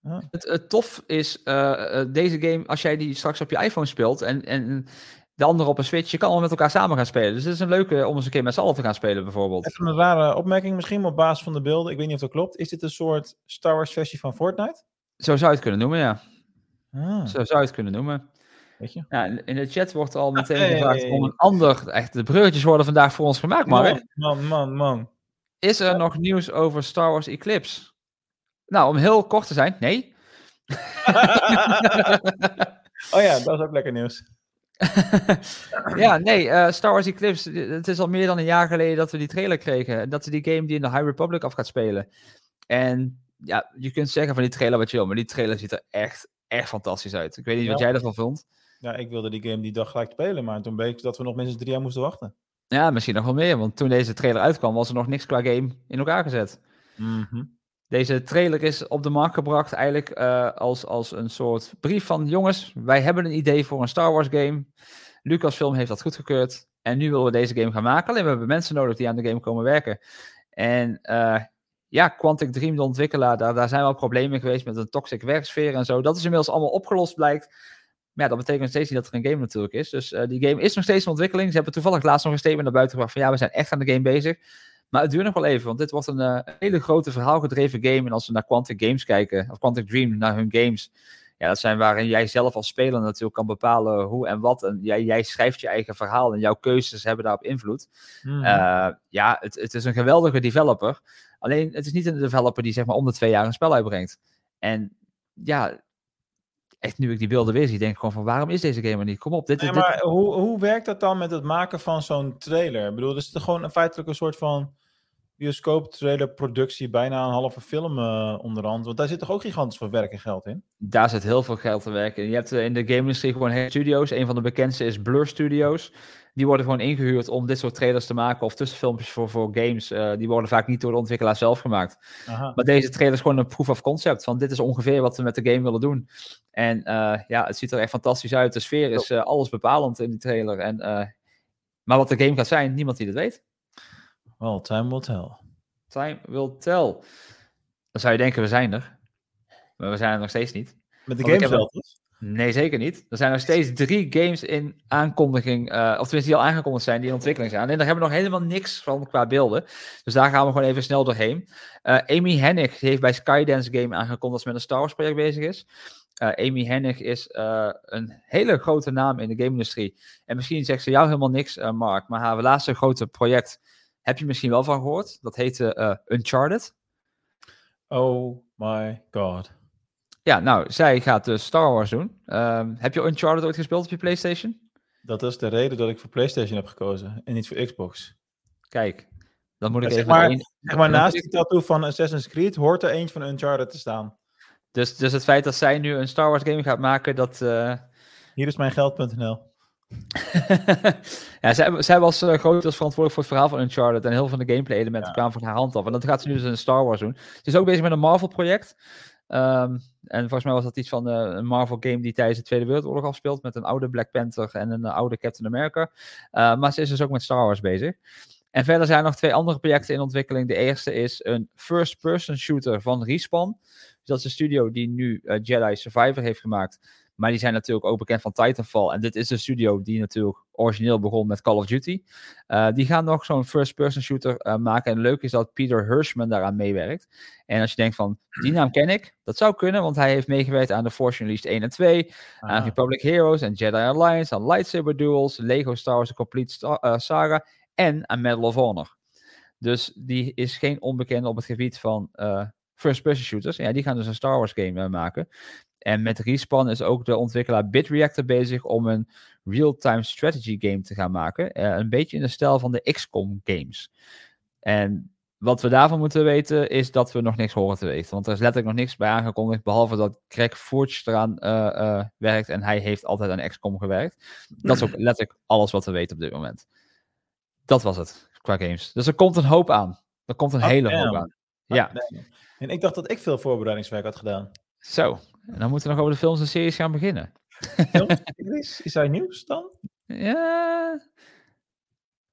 Ja.
Het, het tof is, eh, eh, deze game, als jij die straks op je iPhone speelt en, en de andere op een Switch, je kan al met elkaar samen gaan spelen. Dus het is een leuke om eens een keer met z'n allen te gaan spelen, bijvoorbeeld.
Even een rare opmerking misschien, maar op basis van de beelden. Ik weet niet of dat klopt. Is dit een soort Star Wars versie van Fortnite?
Zo zou je het kunnen noemen, ja.
Ah,
Zo zou je het kunnen noemen.
weet je.
Ja, in de chat wordt al meteen
Hey.
gevraagd om een ander. Echt, de bruggetjes worden vandaag voor ons gemaakt.
Man, man, man, man.
Is er nog nieuws over Star Wars Eclipse? Nou, om heel kort te zijn, nee.
oh ja, dat is ook lekker nieuws.
ja, nee, eh, Star Wars Eclipse. eh, Het is al meer dan een jaar geleden dat we die trailer kregen. Dat is die game die in de High Republic af gaat spelen. En ja, je kunt zeggen van die trailer wat je wil, maar die trailer ziet er echt, echt fantastisch uit. Ik weet niet wat jij ervan vond.
Ja, ik wilde die game die dag gelijk spelen, maar toen bleek dat we nog minstens drie jaar moesten wachten.
Ja, misschien nog wel meer, want toen deze trailer uitkwam, was er nog niks qua game in elkaar gezet.
Mhm.
Deze trailer is op de markt gebracht eigenlijk eh, als, als een soort brief van jongens, wij hebben een idee voor een Star Wars game. Lucasfilm heeft dat goedgekeurd en nu willen we deze game gaan maken. Alleen we hebben mensen nodig die aan de game komen werken. En eh, ja, Quantic Dream, de ontwikkelaar, daar, daar zijn wel problemen geweest met een toxic werksfeer en zo. Dat is inmiddels allemaal opgelost blijkt. Maar ja, dat betekent nog steeds niet dat er een game natuurlijk is. Dus eh, die game is nog steeds in ontwikkeling. Ze hebben toevallig laatst nog een statement naar buiten gebracht van ja, we zijn echt aan de game bezig. Maar het duurt nog wel even, want dit wordt een eh, hele grote verhaalgedreven game. En als we naar Quantic Games kijken, of Quantic Dream, naar hun games. Ja, dat zijn waarin jij zelf als speler natuurlijk kan bepalen hoe en wat. En jij, jij schrijft je eigen verhaal en jouw keuzes hebben daarop invloed.
Mhm.
Eh, ja, het, het is een geweldige developer. Alleen, het is niet een developer die zeg maar om de twee jaar een spel uitbrengt. En ja, echt nu ik die beelden weer zie, denk ik gewoon van waarom is deze game er niet? Kom op, dit,
Nee,
dit,
maar hoe, hoe werkt dat dan met het maken van zo'n trailer? Ik bedoel, is het gewoon feitelijk een soort van bioscoop trailer productie, bijna een halve film uh, onderhand? Want daar zit toch ook gigantisch veel werk en geld in?
Daar zit heel veel geld te werken. Je hebt uh, in de game-industrie gewoon hele studio's. Een van de bekendste is Blur Studios. Die worden gewoon ingehuurd om dit soort trailers te maken of tussenfilmpjes voor, voor games. Uh, die worden vaak niet door de ontwikkelaar zelf gemaakt.
Aha.
Maar deze trailer is gewoon een proof of concept. Van dit is ongeveer wat we met de game willen doen. En uh, ja, het ziet er echt fantastisch uit. De sfeer is uh, alles bepalend in die trailer. En, maar wat de game gaat zijn, niemand die dat weet.
Well, time will tell.
Time will tell. Dan zou je denken, we zijn er. Maar we zijn er nog steeds niet.
Met de games wel, toch?
Nee, zeker niet. Er zijn nog steeds drie games in aankondiging, uh, of tenminste die al aangekondigd zijn, die in ontwikkeling zijn. Alleen daar hebben we nog helemaal niks van qua beelden. Dus daar gaan we gewoon even snel doorheen. Uh, Amy Hennig heeft bij Skydance Game aangekondigd dat ze met een Star Wars project bezig is. Uh, Amy Hennig is een hele grote naam in de game-industrie. En misschien zegt ze jou helemaal niks, Mark, maar haar laatste grote project heb je misschien wel van gehoord. Dat heette Uncharted.
Oh my god.
Ja, nou, zij gaat dus Star Wars doen. Um, heb je Uncharted ooit gespeeld op je PlayStation?
Dat is de reden dat ik voor PlayStation heb gekozen en niet voor Xbox.
Kijk, dan moet ik
zeg
even.
Maar,
een...
zeg maar naast die tattoo van Assassin's Creed hoort er eentje van Uncharted te staan.
Dus, dus het feit dat zij nu een Star Wars game gaat maken, dat. Uh...
Hier is mijn geld.nl.
ja, zij, zij was uh, grotendeels verantwoordelijk voor het verhaal van Uncharted en heel veel van de gameplay elementen ja. kwamen van haar hand af. En dat gaat ze nu dus in Star Wars doen. Ze is ook bezig met een Marvel project. Um, en volgens mij was dat iets van uh, een Marvel game die tijdens de Tweede Wereldoorlog afspeelt. Met een oude Black Panther en een uh, oude Captain America. Uh, maar ze is dus ook met Star Wars bezig. En verder zijn er nog twee andere projecten in ontwikkeling. De eerste is een first-person shooter van Respawn. Dus dat is een studio die nu Jedi Survivor heeft gemaakt. Maar die zijn natuurlijk ook bekend van Titanfall. En dit is de studio die natuurlijk origineel begon met Call of Duty. Uh, die gaan nog zo'n first-person shooter uh, maken. En leuk is dat Peter Hirschman daaraan meewerkt. En als je denkt van, die naam ken ik. Dat zou kunnen, want hij heeft meegewerkt aan de Force Unleashed 1 en 2. Ah. Aan Republic Heroes en Jedi Alliance. Aan Lightsaber Duels, Lego Star Wars The Complete Star, uh, Saga. En aan Medal of Honor. Dus die is geen onbekende op het gebied van first-person shooters. Ja, die gaan dus een Star Wars game uh, maken. En met Respawn is ook de ontwikkelaar Bitreactor bezig om een real-time strategy game te gaan maken. Eh, een beetje in de stijl van de XCOM games. En wat we daarvan moeten weten is dat we nog niks horen te weten. Want er is letterlijk nog niks bij aangekondigd, behalve dat Greg Forge eraan eh, eh, werkt en hij heeft altijd aan XCOM gewerkt. Dat is ook letterlijk alles wat we weten op dit moment. Dat was het qua games. Dus er komt een hoop aan. Er komt een hele hoop aan. Ja,
En ik dacht dat ik veel voorbereidingswerk had gedaan.
Zo. En dan moeten we nog over de films en series gaan beginnen.
Films, series? Is hij nieuws dan?
Ja.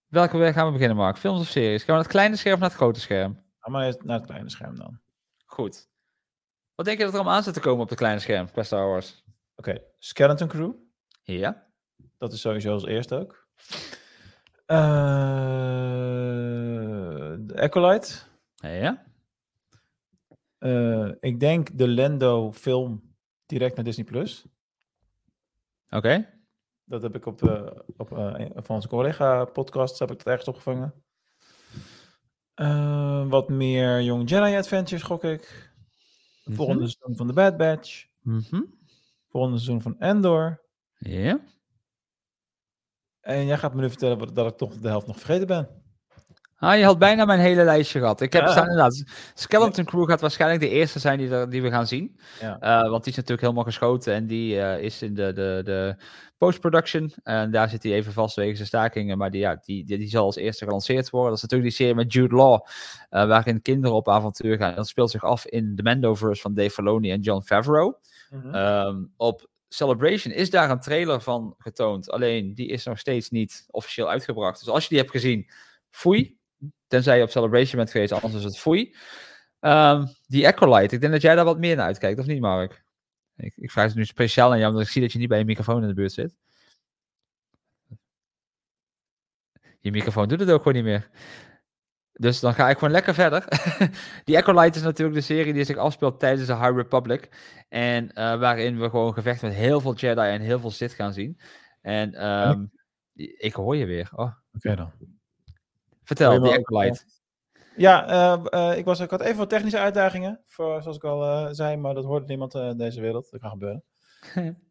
Welke weg gaan we beginnen, Mark? Films of series? Gaan we naar het kleine scherm of naar het grote scherm?
Nou, maar naar het kleine scherm dan.
Goed. Wat denk je dat er allemaal aan zit te komen op het kleine scherm qua Star Wars?
Oké, Skeleton Crew.
Ja.
Dat is sowieso als eerste ook. Eh de Acolyte.
Ja.
Eh, ik denk de Lendo film direct naar Disney+. Plus.
Oké.
Dat heb ik op, de, op eh, van onze collega-podcasts heb ik dat ergens opgevangen. Eh, wat meer Young Jedi Adventures, gok ik. Volgende seizoen van The Bad Batch.
Mhm.
Volgende seizoen van Endor.
Ja.
En jij gaat me nu vertellen dat ik toch de helft nog vergeten ben.
Ah, je had bijna mijn hele lijstje gehad. Ik heb
Ja.
staan inderdaad. Skeleton Crew gaat waarschijnlijk de eerste zijn die, er, die we gaan zien.
Ja.
Eh, want die is natuurlijk helemaal geschoten en die eh, is in de, de, de post-production. En daar zit hij even vast wegens de stakingen. Maar die, ja, die, die, die zal als eerste gelanceerd worden. Dat is natuurlijk die serie met Jude Law, eh, waarin kinderen op avontuur gaan. En dat speelt zich af in de Mandoverse van Dave Filoni en John Favreau.
Mhm.
Ehm, op Celebration is daar een trailer van getoond. Alleen die is nog steeds niet officieel uitgebracht. Dus als je die hebt gezien, foei. Tenzij je op Celebration bent geweest, anders is het foei. Ehm, die Acolyte, ik denk dat jij daar wat meer naar uitkijkt, of niet, Mark? Ik, ik vraag het nu speciaal aan jou, omdat ik zie dat je niet bij je microfoon in de buurt zit. Je microfoon doet het ook gewoon niet meer. Dus dan ga ik gewoon lekker verder. die Acolyte is natuurlijk de serie die zich afspeelt tijdens de High Republic. En eh, waarin we gewoon gevecht met heel veel Jedi en heel veel Sith gaan zien. En ehm, ik hoor je weer. Oh,
Oké dan.
Vertel, die Acolyte.
Ja, eh, eh, ik, was, ik had even wat technische uitdagingen, voor, zoals ik al eh, zei, maar dat hoort niemand eh, in deze wereld. Dat kan gebeuren.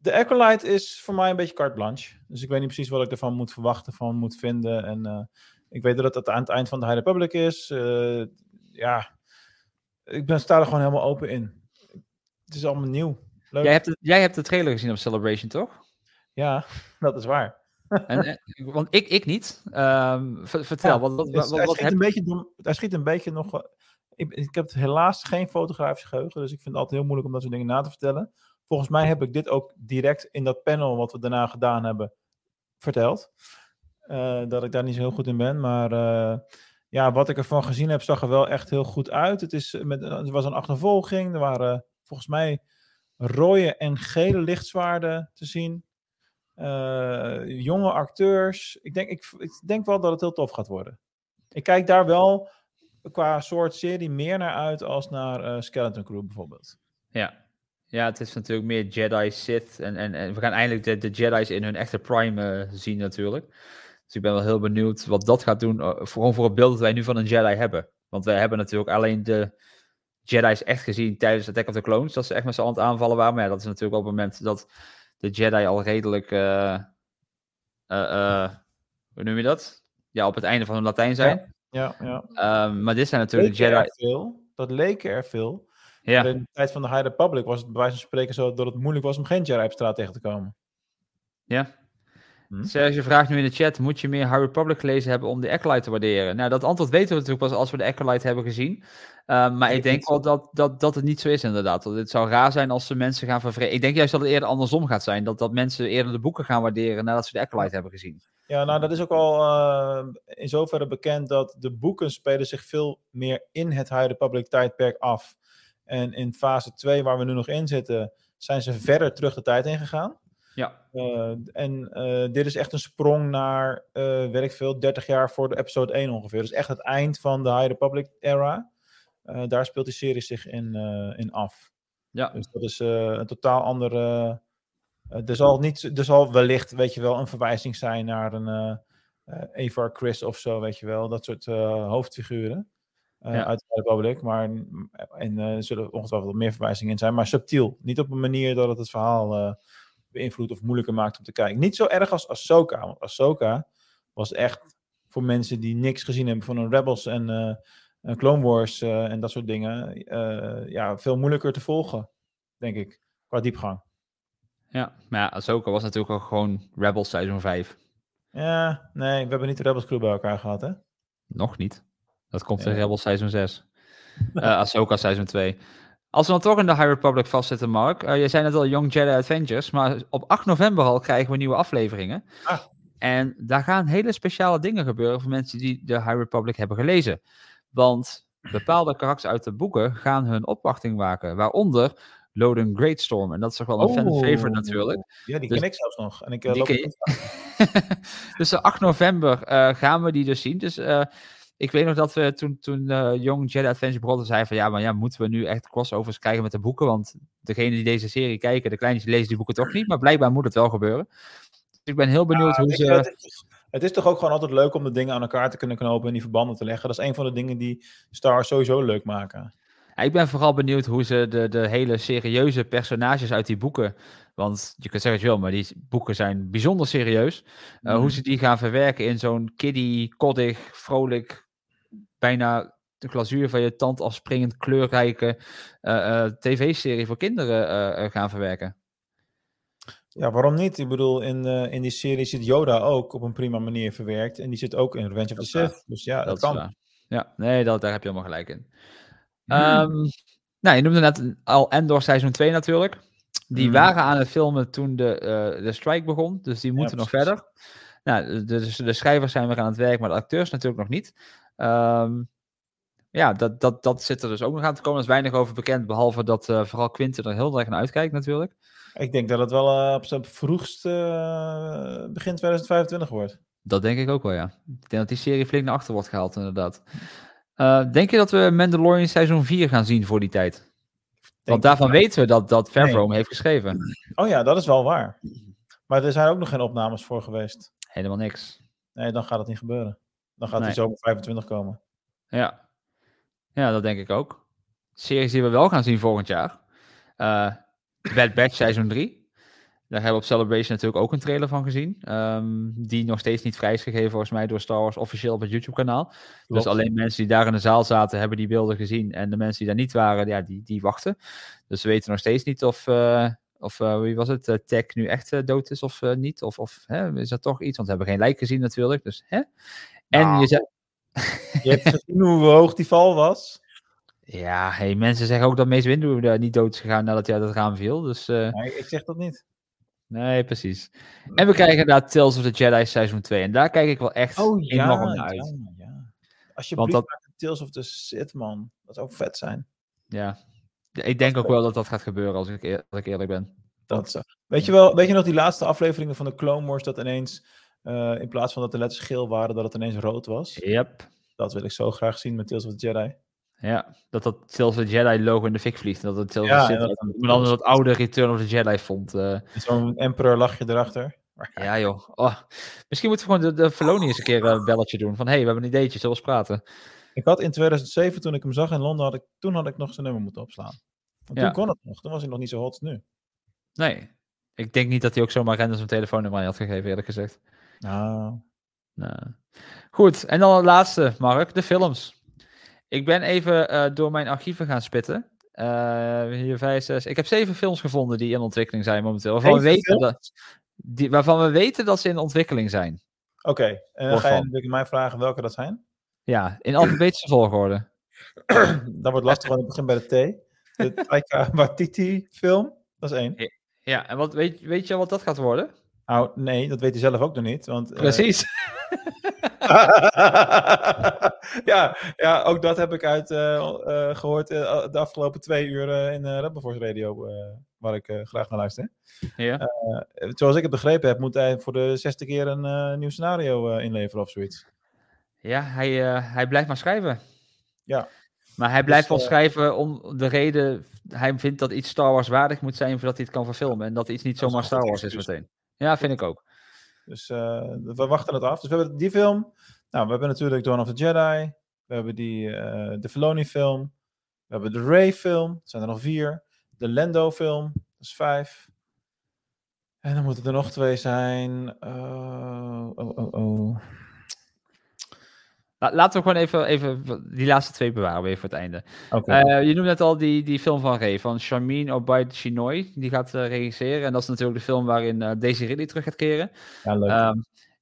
De Acolyte is voor mij een beetje carte blanche. Dus ik weet niet precies wat ik ervan moet verwachten, van moet vinden. En eh, ik weet dat het aan het eind van de High Republic is. Eh, ja, ik ben, sta er gewoon helemaal open in. Het is allemaal nieuw. Leuk.
Jij hebt, de, jij hebt de trailer gezien op Celebration, toch?
Ja, dat is waar.
En, eh, want ik, ik niet. Ehm, ver- vertel,
Ja,
wat, wat,
Dus
wat,
hij,
wat
schiet
heb
een beetje hij schiet een beetje nog. wel- Ik, ik heb helaas geen fotografisch geheugen, dus ik vind het altijd heel moeilijk om dat soort dingen na te vertellen. Volgens mij heb ik dit ook direct in dat panel wat we daarna gedaan hebben verteld. Eh, dat ik daar niet zo heel goed in ben, maar eh, ja, wat ik ervan gezien heb, zag er wel echt heel goed uit. Het, is met, er was een achtervolging, er waren volgens mij rode en gele lichtzwaarden te zien. Eh, jonge acteurs. Ik denk, ik, ik denk wel dat het heel tof gaat worden. Ik kijk daar wel qua soort serie meer naar uit als naar eh, Skeleton Crew bijvoorbeeld.
Ja. ja, het is natuurlijk meer Jedi, Sith. En, en, en we gaan eindelijk de, de Jedi's in hun echte prime eh, zien natuurlijk. Dus ik ben wel heel benieuwd wat dat gaat doen. gewoon voor het beeld dat wij nu van een Jedi hebben. Want wij hebben natuurlijk alleen de Jedi's echt gezien tijdens Attack of the Clones. Dat ze echt met z'n het aanvallen waren. Maar ja, dat is natuurlijk op het moment dat de Jedi al redelijk... eh, eh, eh, hoe noem je dat? Ja, op het einde van hun Latijn zijn.
Ja, ja.
Ehm, maar dit zijn natuurlijk
er
Jedi...
veel. Dat leken er veel.
Ja.
In de tijd van de High Republic was het bij wijze van spreken zo dat het moeilijk was om geen Jedi op straat tegen te komen.
Ja.
Hm?
Serge vraagt nu in de chat, moet je meer High Republic gelezen hebben om de Acolyte te waarderen? Nou, dat antwoord weten we natuurlijk pas als we de Acolyte hebben gezien. Uh, maar ik denk wel dat, dat, dat het niet zo is inderdaad. Dat het zou raar zijn als ze mensen gaan vervreten. Ik denk juist dat het eerder andersom gaat zijn. Dat, dat mensen eerder de boeken gaan waarderen nadat ze de Acolyte hebben gezien.
Ja, nou dat is ook al uh, in zoverre bekend dat de boeken spelen zich veel meer in het High Republic tijdperk af. En in fase 2, waar we nu nog in zitten, zijn ze verder terug de tijd in gegaan.
Ja.
Uh, en uh, dit is echt een sprong naar, uh, weet ik veel, 30 jaar voor de episode 1 ongeveer. Dus echt het eind van de High Republic era. Daar speelt die serie zich in, in af.
Ja.
Dus dat is een totaal andere... er, zal niet, er zal wellicht, weet je wel, een verwijzing zijn naar een Eva Chris of zo, weet je wel. Dat soort hoofdfiguren. Ja. uit de Republic, maar en er zullen ongetwijfeld meer verwijzingen in zijn, maar subtiel. Niet op een manier dat het het verhaal beïnvloedt of moeilijker maakt om te kijken. Niet zo erg als Ahsoka, want Ahsoka was echt voor mensen die niks gezien hebben van een Rebels en een Clone Wars eh, en dat soort dingen, eh, ja, veel moeilijker te volgen, denk ik, qua diepgang.
Ja, maar ja, Ahsoka was natuurlijk ook gewoon Rebels seizoen 5.
Ja, nee, we hebben niet de Rebels crew bij elkaar gehad, hè?
Nog niet. Dat komt
Ja.
in Rebels seizoen 6. Eh Ahsoka seizoen 2. Als we dan toch in de High Republic vastzitten, Mark. eh, je zei net al Young Jedi Adventures. Maar op 8 november al krijgen we nieuwe afleveringen.
Ah.
En daar gaan hele speciale dingen gebeuren voor mensen die de High Republic hebben gelezen. Want bepaalde karakters uit de boeken gaan hun opwachting waken. Waaronder Loden Greatstorm. En dat is toch wel een fan favorite natuurlijk.
Ja, die
Dus-
ken ik zelfs nog. En ik eh, loop
dus op 8 november eh, gaan we die dus zien. Dus ik weet nog dat we toen, toen eh, Young Jedi Adventure begon, zeiden van ja, maar ja, moeten we nu echt crossovers krijgen met de boeken? Want degene die deze serie kijken, de kleintjes lezen die boeken toch niet. Maar blijkbaar moet het wel gebeuren. Dus ik ben heel benieuwd hoe ze...
het, is, het is toch ook gewoon altijd leuk om de dingen aan elkaar te kunnen knopen en die verbanden te leggen. Dat is een van de dingen die Star sowieso leuk maken.
Ja, ik ben vooral benieuwd hoe ze de, de hele serieuze personages uit die boeken. Want je kunt zeggen wil, maar die boeken zijn bijzonder serieus. Uh,
Mhm.
Hoe ze die gaan verwerken in zo'n kiddie, koddig, vrolijk, bijna de glazuur van je tand afspringend, kleurrijke eh, eh, tv-serie voor kinderen eh, gaan verwerken.
Ja, waarom niet? Ik bedoel, in, in die serie zit Yoda ook op een prima manier verwerkt. En die zit ook in Revenge of the. Sith. Dus ja, dat, kan.
waar. Ja, nee, dat, daar heb je helemaal gelijk in. Ehm, nou, je noemde net al Endor seizoen 2 natuurlijk. Die
Mhm.
waren aan het filmen toen de, de strike begon, dus die moeten nog verder. Nou, de, de, de schrijvers zijn weer aan het werk, maar de acteurs natuurlijk nog niet. Ehm, ja, dat, dat, dat zit er dus ook nog aan te komen. Er is weinig over bekend, behalve dat eh, vooral Quinten er heel erg naar uitkijkt natuurlijk.
Ik denk dat het wel eh, op zijn vroegst eh, begin 2025 wordt.
Dat denk ik ook wel, ja. Ik denk dat die serie flink naar achter wordt gehaald, inderdaad. Denk je dat we Mandalorian seizoen 4 gaan zien voor die tijd? Want daarvan weten we dat, dat Favreau
Nee.
hem heeft geschreven.
Oh ja, dat is wel waar. Maar er zijn ook nog geen opnames voor geweest.
Helemaal niks.
Nee, dan gaat het niet gebeuren. Dan gaat
Nee.
die zomer 25 komen.
Ja. ja, dat denk ik ook. Series die we wel gaan zien volgend jaar. Eh Bad Batch seizoen 3. Daar hebben we op Celebration natuurlijk ook een trailer van gezien. ehm, die nog steeds niet vrij is gegeven volgens mij door Star Wars officieel op het YouTube kanaal. Dus alleen mensen die daar in de zaal zaten hebben die beelden gezien. En de mensen die daar niet waren, ja, die, die wachten. Dus we weten nog steeds niet of, eh, of eh, wie was het, Tech nu echt dood is of niet. Of, of hè, is dat toch iets? Want we hebben geen lijk gezien natuurlijk. Dus, hè? En
Nou.
je zei,
Je hebt gezien hoe hoog die val was.
Ja, hey, mensen zeggen ook dat Mace Windu eh, niet dood is gegaan nadat hij uit het raam viel. Dus eh,
Nee, ik zeg dat niet.
nee, precies. En we krijgen inderdaad Tales of the Jedi seizoen 2. En daar kijk ik wel echt enorm naar uit.
Oh, ja, ja. Alsjeblieft,
Want dat-
Tales of the Sith, man. Dat zou ook vet zijn.
Ja. Ik denk ook wel dat dat gaat gebeuren als ik, eer- als ik eerlijk ben.
Dat, zou- weet, je wel, weet je nog die laatste afleveringen van de Clone Wars, dat ineens, eh, in plaats van dat de letters geel waren, dat het ineens rood was?
Yep.
Dat wil ik zo graag zien met Tales of the Jedi.
Ja, dat dat Tales of the Jedi logo in de fik vliegt. En dat het Tales
Ja,
of the
dat-
maar dan dat oude Return of the Jedi font. eh.
Zo'n Emperor lachje erachter.
ja joh. Oh. Misschien moeten we gewoon de, de eens een keer een belletje doen. Van hé, hey, we hebben een ideetje, zullen we eens praten?
Ik had in 2007, toen ik hem zag in Londen, had ik, toen had ik nog zijn nummer moeten opslaan. Want
Ja.
toen kon het nog. Toen was hij nog niet zo hot als nu.
Nee. Ik denk niet dat hij ook zomaar random zijn telefoonnummer aan je had gegeven, eerlijk gezegd.
Nou,
Nou. Goed, en dan het laatste, Mark, de films. Ik ben even eh, door mijn archieven gaan spitten. Eh, hier vijf, zes. Ik heb zeven films gevonden die in ontwikkeling zijn momenteel. Waarvan we, weten dat, die, waarvan we weten dat ze in ontwikkeling zijn.
oké. En dan ga je natuurlijk mij vragen welke dat zijn.
Ja, in alfabetische volgorde.
Dat wordt lastig, want ik begin bij de T. De Taika Waititi film, dat is één.
Ja, en wat, weet, weet je wat dat gaat worden?
Nou, nee, dat weet hij zelf ook nog niet. Want, eh,
Precies.
ja, ja, ook dat heb ik uit eh, eh, gehoord eh, de afgelopen twee uur in uh, Radio, waar ik graag naar luister.
ja.
Zoals ik het begrepen heb, moet hij voor de zesde keer een nieuw scenario inleveren of zoiets.
ja, hij, hij blijft maar schrijven.
Ja.
Maar hij blijft
Dus,
wel schrijven om de reden... Hij vindt dat iets Star Wars waardig moet zijn voordat hij het kan verfilmen. En dat iets niet zomaar Star Wars is meteen. Ja, vind ik ook.
Dus eh, we wachten het af. Dus we hebben die film. Nou, we hebben natuurlijk Dawn of the Jedi. We hebben die, eh, de Filoni film. We hebben de Ray film. Dat zijn er nog vier. De Lando film. Dat is vijf. En dan moeten er nog twee zijn. Eh, oh, oh, oh.
La- laten we gewoon even, even die laatste twee bewaren weer voor het einde. Eh, je noemde net al die, die film van Ray, van Charmin Obaid Chinoy. Die gaat eh, regisseren. En dat is natuurlijk de film waarin eh, Daisy Ridley terug gaat keren.
ja, leuk.
Ehm,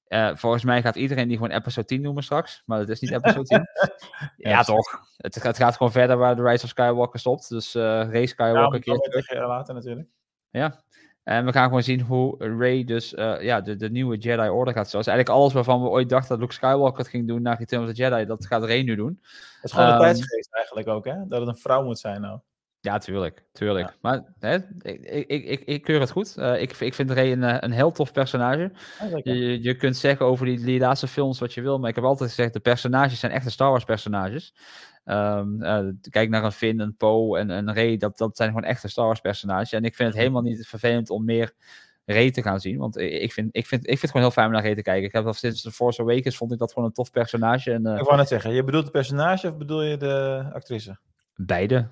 eh, volgens mij gaat iedereen die gewoon episode 10 noemen straks. Maar dat is niet episode 10. ja,
Ja,
toch. Het, gaat- het gaat gewoon verder waar The Rise of Skywalker stopt. Dus Ray
ja,
Skywalker terug.
tegen later natuurlijk.
Ja. En we gaan gewoon zien hoe Ray dus eh, ja, de, de nieuwe Jedi Order gaat zoals Eigenlijk alles waarvan we ooit dachten dat Luke Skywalker het ging doen naar Return of the Jedi, dat gaat Ray nu doen.
Het is gewoon
Ehm,
de tijdsgeest eigenlijk ook, hè? Dat het een vrouw moet zijn nou.
Ja, tuurlijk. tuurlijk.
Ja.
Maar hè, ik, ik, ik, ik keur het goed. Eh, ik, ik vind Ray een, eh, een heel tof personage.
Ja,
je- je kunt zeggen over die, die laatste films wat je wil, maar ik heb altijd gezegd, de personages zijn echte Star Wars personages. Ehm, eh, kijk naar een Finn, een Poe en een Ray, dat, dat zijn gewoon echte Star Wars personages. En ik vind het helemaal niet vervelend om meer Ray te gaan zien, want ik vind, ik vind, ik vind het gewoon heel fijn om naar Ray te kijken. Ik heb al sinds The Force Awakens vond ik dat gewoon een tof personage en eh,
Ik wou net zeggen, je bedoelt het personage of bedoel je de actrice?
beide.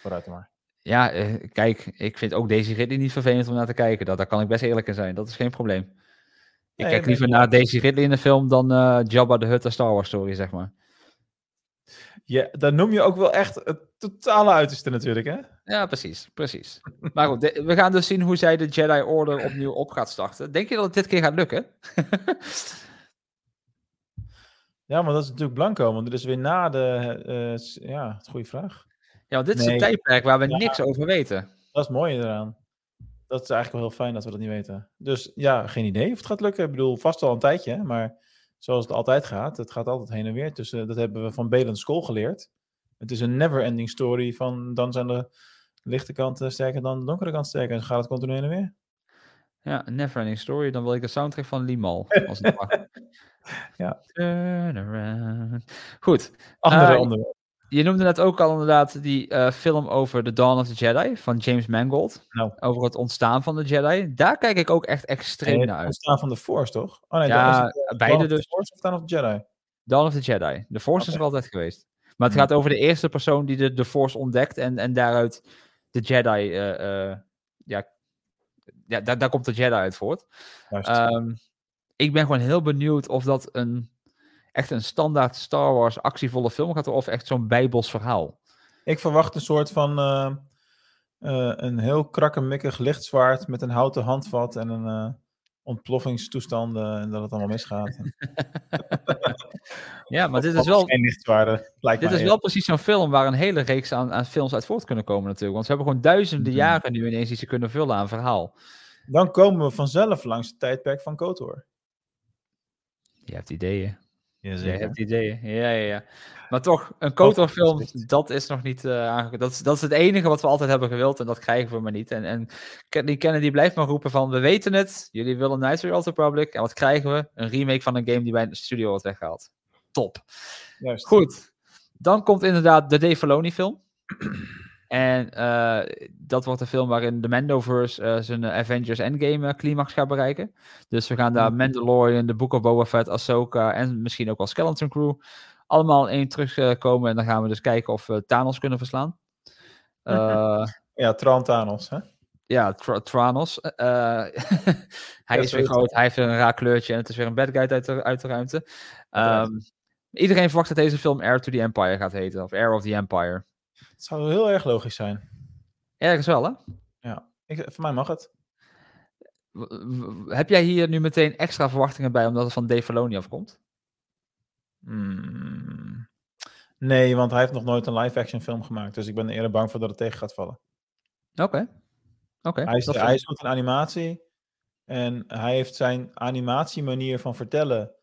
Vooruit maar.
Ja, eh, kijk, ik vind ook Daisy Ridley niet vervelend om naar te kijken. Dat, daar kan ik best eerlijk in zijn. Dat is geen probleem. Ik
Nee,
kijk liever naar Daisy Ridley in de film dan Jabba the Hutt, Star Wars story, zeg maar.
Ja, dan noem je ook wel echt het totale uiterste natuurlijk, hè?
Ja, precies, precies. Maar goed, de- we gaan dus zien hoe zij de Jedi Order opnieuw op gaat starten. Denk je dat het dit keer gaat lukken?
Ja, maar dat is natuurlijk blanco, want dit is weer na de... eh, ja, goede vraag.
ja, want dit is een tijdperk waar we
Ja.
niks over weten.
Dat is het mooie eraan. Dat is eigenlijk wel heel fijn dat we dat niet weten. Dus ja, geen idee of het gaat lukken. Ik bedoel, vast al een tijdje, maar zoals het altijd gaat, het gaat altijd heen en weer. Tussen, dat hebben we van Belen School geleerd. Het is een never-ending story van dan zijn de lichte kanten sterker dan de donkere kant sterker. En dan gaat het continu heen en weer.
Ja, Neverending Story. Dan wil ik de soundtrack van Limal. Als het mag.
Ja.
Turn around. Goed,
Andere
Eh,
onderwerp.
Je noemde net ook al inderdaad die eh, film over The Dawn of the Jedi van James Mangold.
Nou.
Over het ontstaan van de Jedi. Daar kijk ik ook echt extreem
Nee,
naar
het
uit.
ontstaan van de Force, toch? Oh nee,
Ja,
het, eh,
beide dus.
Force of Dawn of the Jedi?
Dawn of the Jedi. De Force is er altijd geweest. Maar het
Hmm.
gaat over de eerste persoon die de, de Force ontdekt en, en daaruit de Jedi. eh, eh, ja, ja daar, daar komt de Jedi uit voort. Ehm, ik ben gewoon heel benieuwd of dat een echt een standaard Star Wars actievolle film gaat of echt zo'n bijbels verhaal.
Ik verwacht een soort van eh, eh, een heel krakkemikkig lichtzwaard met een houten handvat en een ontploffingstoestanden en dat het allemaal misgaat.
Ja, maar dit is wel, dit is wel precies zo'n film waar een hele reeks aan, aan films uit voort kunnen komen natuurlijk. Want ze hebben gewoon duizenden
Mhm.
jaren nu ineens iets te kunnen vullen aan verhaal.
Dan komen we vanzelf langs het tijdperk van KOTOR.
Je hebt ideeën. Je hebt ideeën. Ja, ja, ja. Maar toch, een KOTOR-film, dat is nog niet uh, aangekomen. Dat, is- dat is het enige wat we altijd hebben gewild en dat krijgen we maar niet. En, en die Kennedy blijft maar roepen van, we weten het, jullie willen Knights of the Republic. En wat krijgen we? Een remake van een game die bij de studio wordt weggehaald. Top.
Juist.
Goed. Dan komt inderdaad de Dave Filoni film. En eh, dat wordt een film waarin de Mandoverse eh, zijn Avengers Endgame eh, climax gaat bereiken. Dus we gaan daar Mandalorian, The Book of Boba Fett, Ahsoka en misschien ook wel Skeleton Crew allemaal in één terugkomen. en dan gaan we dus kijken of we Thanos kunnen verslaan.
Ja, Tran Thanos, hè?
ja, Tra- Tranos. Hij is weer groot, hij heeft weer een raar kleurtje en het is weer een bad guy uit de, uit de ruimte. Ehm, iedereen verwacht dat deze film Air to the Empire gaat heten, of Air of the Empire.
Het zou heel erg logisch zijn.
Ergens wel, hè?
Ik, voor mij mag het.
Heb jij hier nu meteen extra verwachtingen bij omdat het van Dave Filoni afkomt?
Hmm. Nee, want hij heeft nog nooit een live-action film gemaakt. Dus ik ben er eerder bang voor dat het tegen gaat vallen.
Oké. Oké.
Hij is, hij is goed in animatie. En hij heeft zijn animatiemanier van vertellen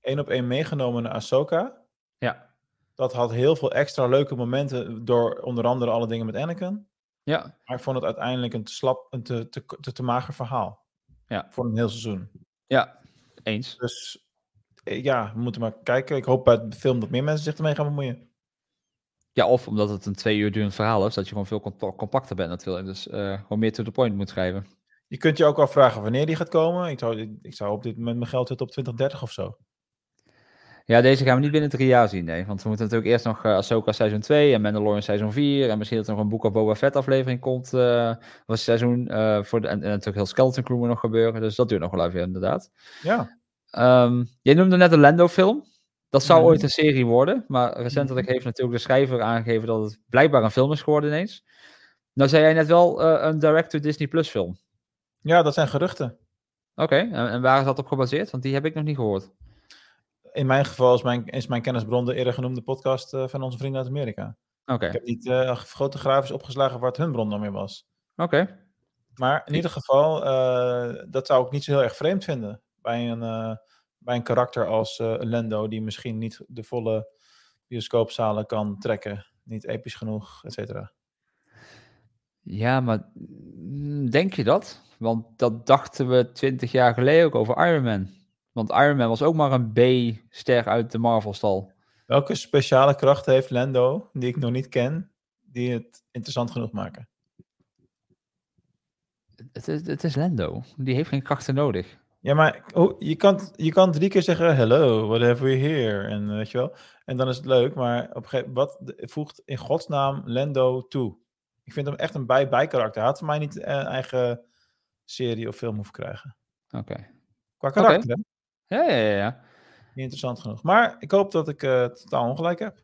één op één meegenomen naar Ahsoka.
Ja.
Dat had heel veel extra leuke momenten door onder andere alle dingen met Anakin.
Ja,
Maar ik vond het uiteindelijk een te slap, een te, te, te, te mager verhaal.
Ja.
Voor een heel seizoen.
ja, eens.
Dus eh, ja, we moeten maar kijken. Ik hoop bij de film dat meer mensen zich ermee gaan bemoeien.
Ja, of omdat het een twee uur durend verhaal is, dat je gewoon veel compa- compacter bent natuurlijk. Dus eh, gewoon meer to the point moet schrijven.
Je kunt je ook afvragen wanneer die gaat komen. Ik zou, ik zou op dit moment mijn geld zetten op 2030 of zo.
Ja, deze gaan we niet binnen drie jaar zien, nee. Want we moeten natuurlijk eerst nog uh, Ahsoka seizoen 2 en Mandalorian seizoen 4. En misschien dat er nog een Book of Boba Fett aflevering komt uh, was seizoen. Uh, voor de, en, en, natuurlijk heel Skeleton Crew moet nog gebeuren. Dus dat duurt nog wel even, inderdaad.
Ja.
Um, jij noemde net een Lando-film. Dat zou
Mhm.
ooit een serie worden. Maar recentelijk heeft natuurlijk de schrijver aangegeven dat het blijkbaar een film is geworden ineens. Nou zei jij net wel eh, een direct-to-Disney Plus film.
ja, dat zijn geruchten.
Oké, en, en waar is dat op gebaseerd? Want die heb ik nog niet gehoord.
In mijn geval is mijn, is mijn kennisbron de eerder genoemde podcast eh, van onze vrienden uit Amerika.
Oké,
Ik heb niet eh fotografisch opgeslagen waar het hun bron dan weer was.
oké.
Maar in ieder geval, eh, dat zou ik niet zo heel erg vreemd vinden. Bij een, bij een karakter als Lando, die misschien niet de volle bioscoopzalen kan trekken. Niet episch genoeg, et cetera.
Ja, maar mm, denk je dat? Want dat dachten we twintig jaar geleden ook over Iron Man. Want Iron Man was ook maar een B-ster uit de Marvel-stal.
Welke speciale krachten heeft Lando, die ik nog niet ken, die het interessant genoeg maken?
Het is, het is Lando. Die heeft geen krachten nodig.
Ja, maar hoe- je, kan, je kan drie keer zeggen, hello, what have we here? En weet je wel, en dan is het leuk, maar op een gegeven wat voegt in godsnaam Lando toe? Ik vind hem echt een bij-bij-karakter. Hij had voor mij niet een eigen serie of film hoeven krijgen.
Oké.
Qua karakter?
Ja, ja, ja, ja.
Niet interessant genoeg. Maar ik hoop dat ik eh, totaal ongelijk heb.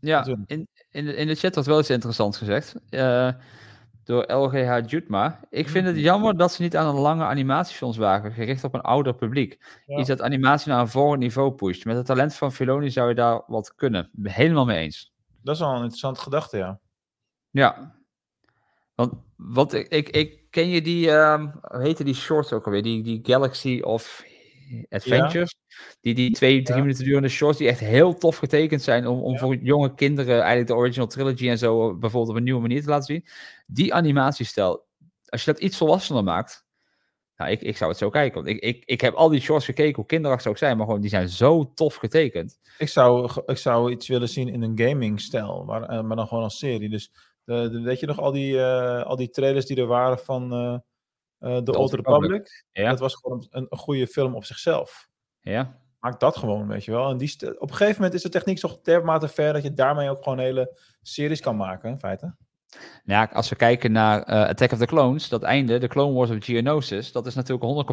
Ja, in, in, de, in de chat wordt wel iets interessants gezegd. eh, door LGH Jutma. Ik vind het jammer dat ze niet aan een lange animatiefilms wagen, gericht op een ouder publiek.
Ja.
Iets dat animatie naar een volgend niveau pusht. Met het talent van Filoni zou je daar wat kunnen. Helemaal mee eens.
Dat is wel een interessante gedachte, ja.
Ja. Want wat ik, ik, ik ken je die, ehm hoe heette die shorts ook alweer? Die, die Galaxy of Adventures. Die, die twee, drie
Ja.
minuten durende shorts die echt heel tof getekend zijn om, om
Ja.
voor jonge kinderen eigenlijk de original trilogy en zo eh, bijvoorbeeld op een nieuwe manier te laten zien. Die animatiestijl, als je dat iets volwassener maakt, nou, ik, ik zou het zo kijken. Want ik, ik, ik heb al die shorts gekeken, hoe kinderachtig ze ook zijn, maar gewoon die zijn zo tof getekend.
Ik zou, ik zou iets willen zien in een gaming-stijl, maar, eh, maar dan gewoon als serie. Dus de- weet je nog al die, eh, al die trailers die er waren van eh eh, The Old Republic?
Republic, ja.
Dat was gewoon een, een goede film op zichzelf.
Ja,
Maak dat gewoon, weet je wel. En die op een gegeven moment is de techniek zo dermate ver dat je daarmee ook gewoon hele series kan maken, in feite.
Nou ja, als we kijken naar eh, Attack of the Clones, dat einde, de Clone Wars of Geonosis, dat is natuurlijk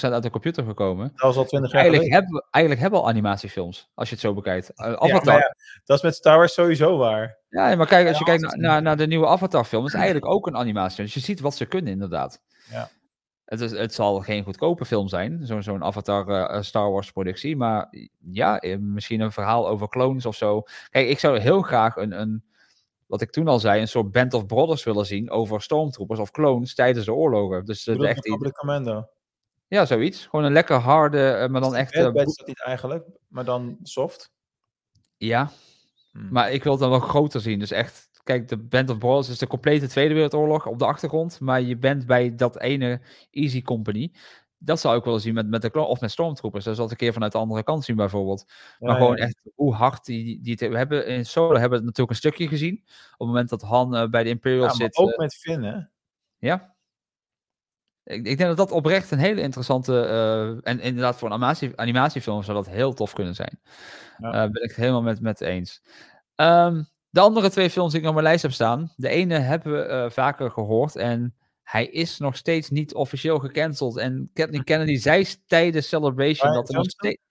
100% uit de computer gekomen.
Dat was al twintig jaar
Eigenlijk
geleden.
hebben, we, eigenlijk hebben we al animatiefilms, als je het zo bekijkt. Eh,
Ja,
Avatar.
maar
Ja,
ja, dat is met Star Wars sowieso waar.
maar kijk, als je
Ja,
kijkt naar, naar, naar de nieuwe Avatar-film, dat is eigenlijk ook een animatie. Dus je ziet wat ze kunnen, inderdaad.
Ja.
Het, is, het zal geen goedkope film zijn, zo- zo'n Avatar eh, Star Wars productie. Maar ja, eh, misschien een verhaal over clones of zo. Kijk, ik zou heel graag een, een, wat ik toen al zei, een soort Band of Brothers willen zien over stormtroopers of clones tijdens de oorlogen. Dus uh, echt,
Commando.
ja, zoiets. Gewoon een lekker harde, eh, maar dan echt... eh,
Bad is dat niet eigenlijk, maar dan soft.
ja,
Hmm.
maar ik wil het dan wel groter zien. Dus echt, kijk, de Band of Brothers is de complete Tweede Wereldoorlog op de achtergrond. Maar je bent bij dat ene Easy Company. Dat zou ik willen zien met, met de of met stormtroopers. Dat zal ik een keer vanuit de andere kant zien bijvoorbeeld.
Ja,
maar gewoon
ja.
echt hoe hard die, die we hebben. In Solo hebben we het natuurlijk een stukje gezien. Op het moment dat Han eh, bij de Imperial
Ja,
zit.
ook
eh,
met Finn, hè?
ja. Ik, ik denk dat dat oprecht een hele interessante. eh, en inderdaad, voor een animatie, animatiefilm zou dat heel tof kunnen zijn. Eh, ben ik het helemaal met, met eens. Ehm, de andere twee films die ik op mijn lijst heb staan. De ene hebben we eh, vaker gehoord. En hij is nog steeds niet officieel gecanceld. En Kathleen Kennedy zei tijdens Celebration
Ryan
dat er nog steeds.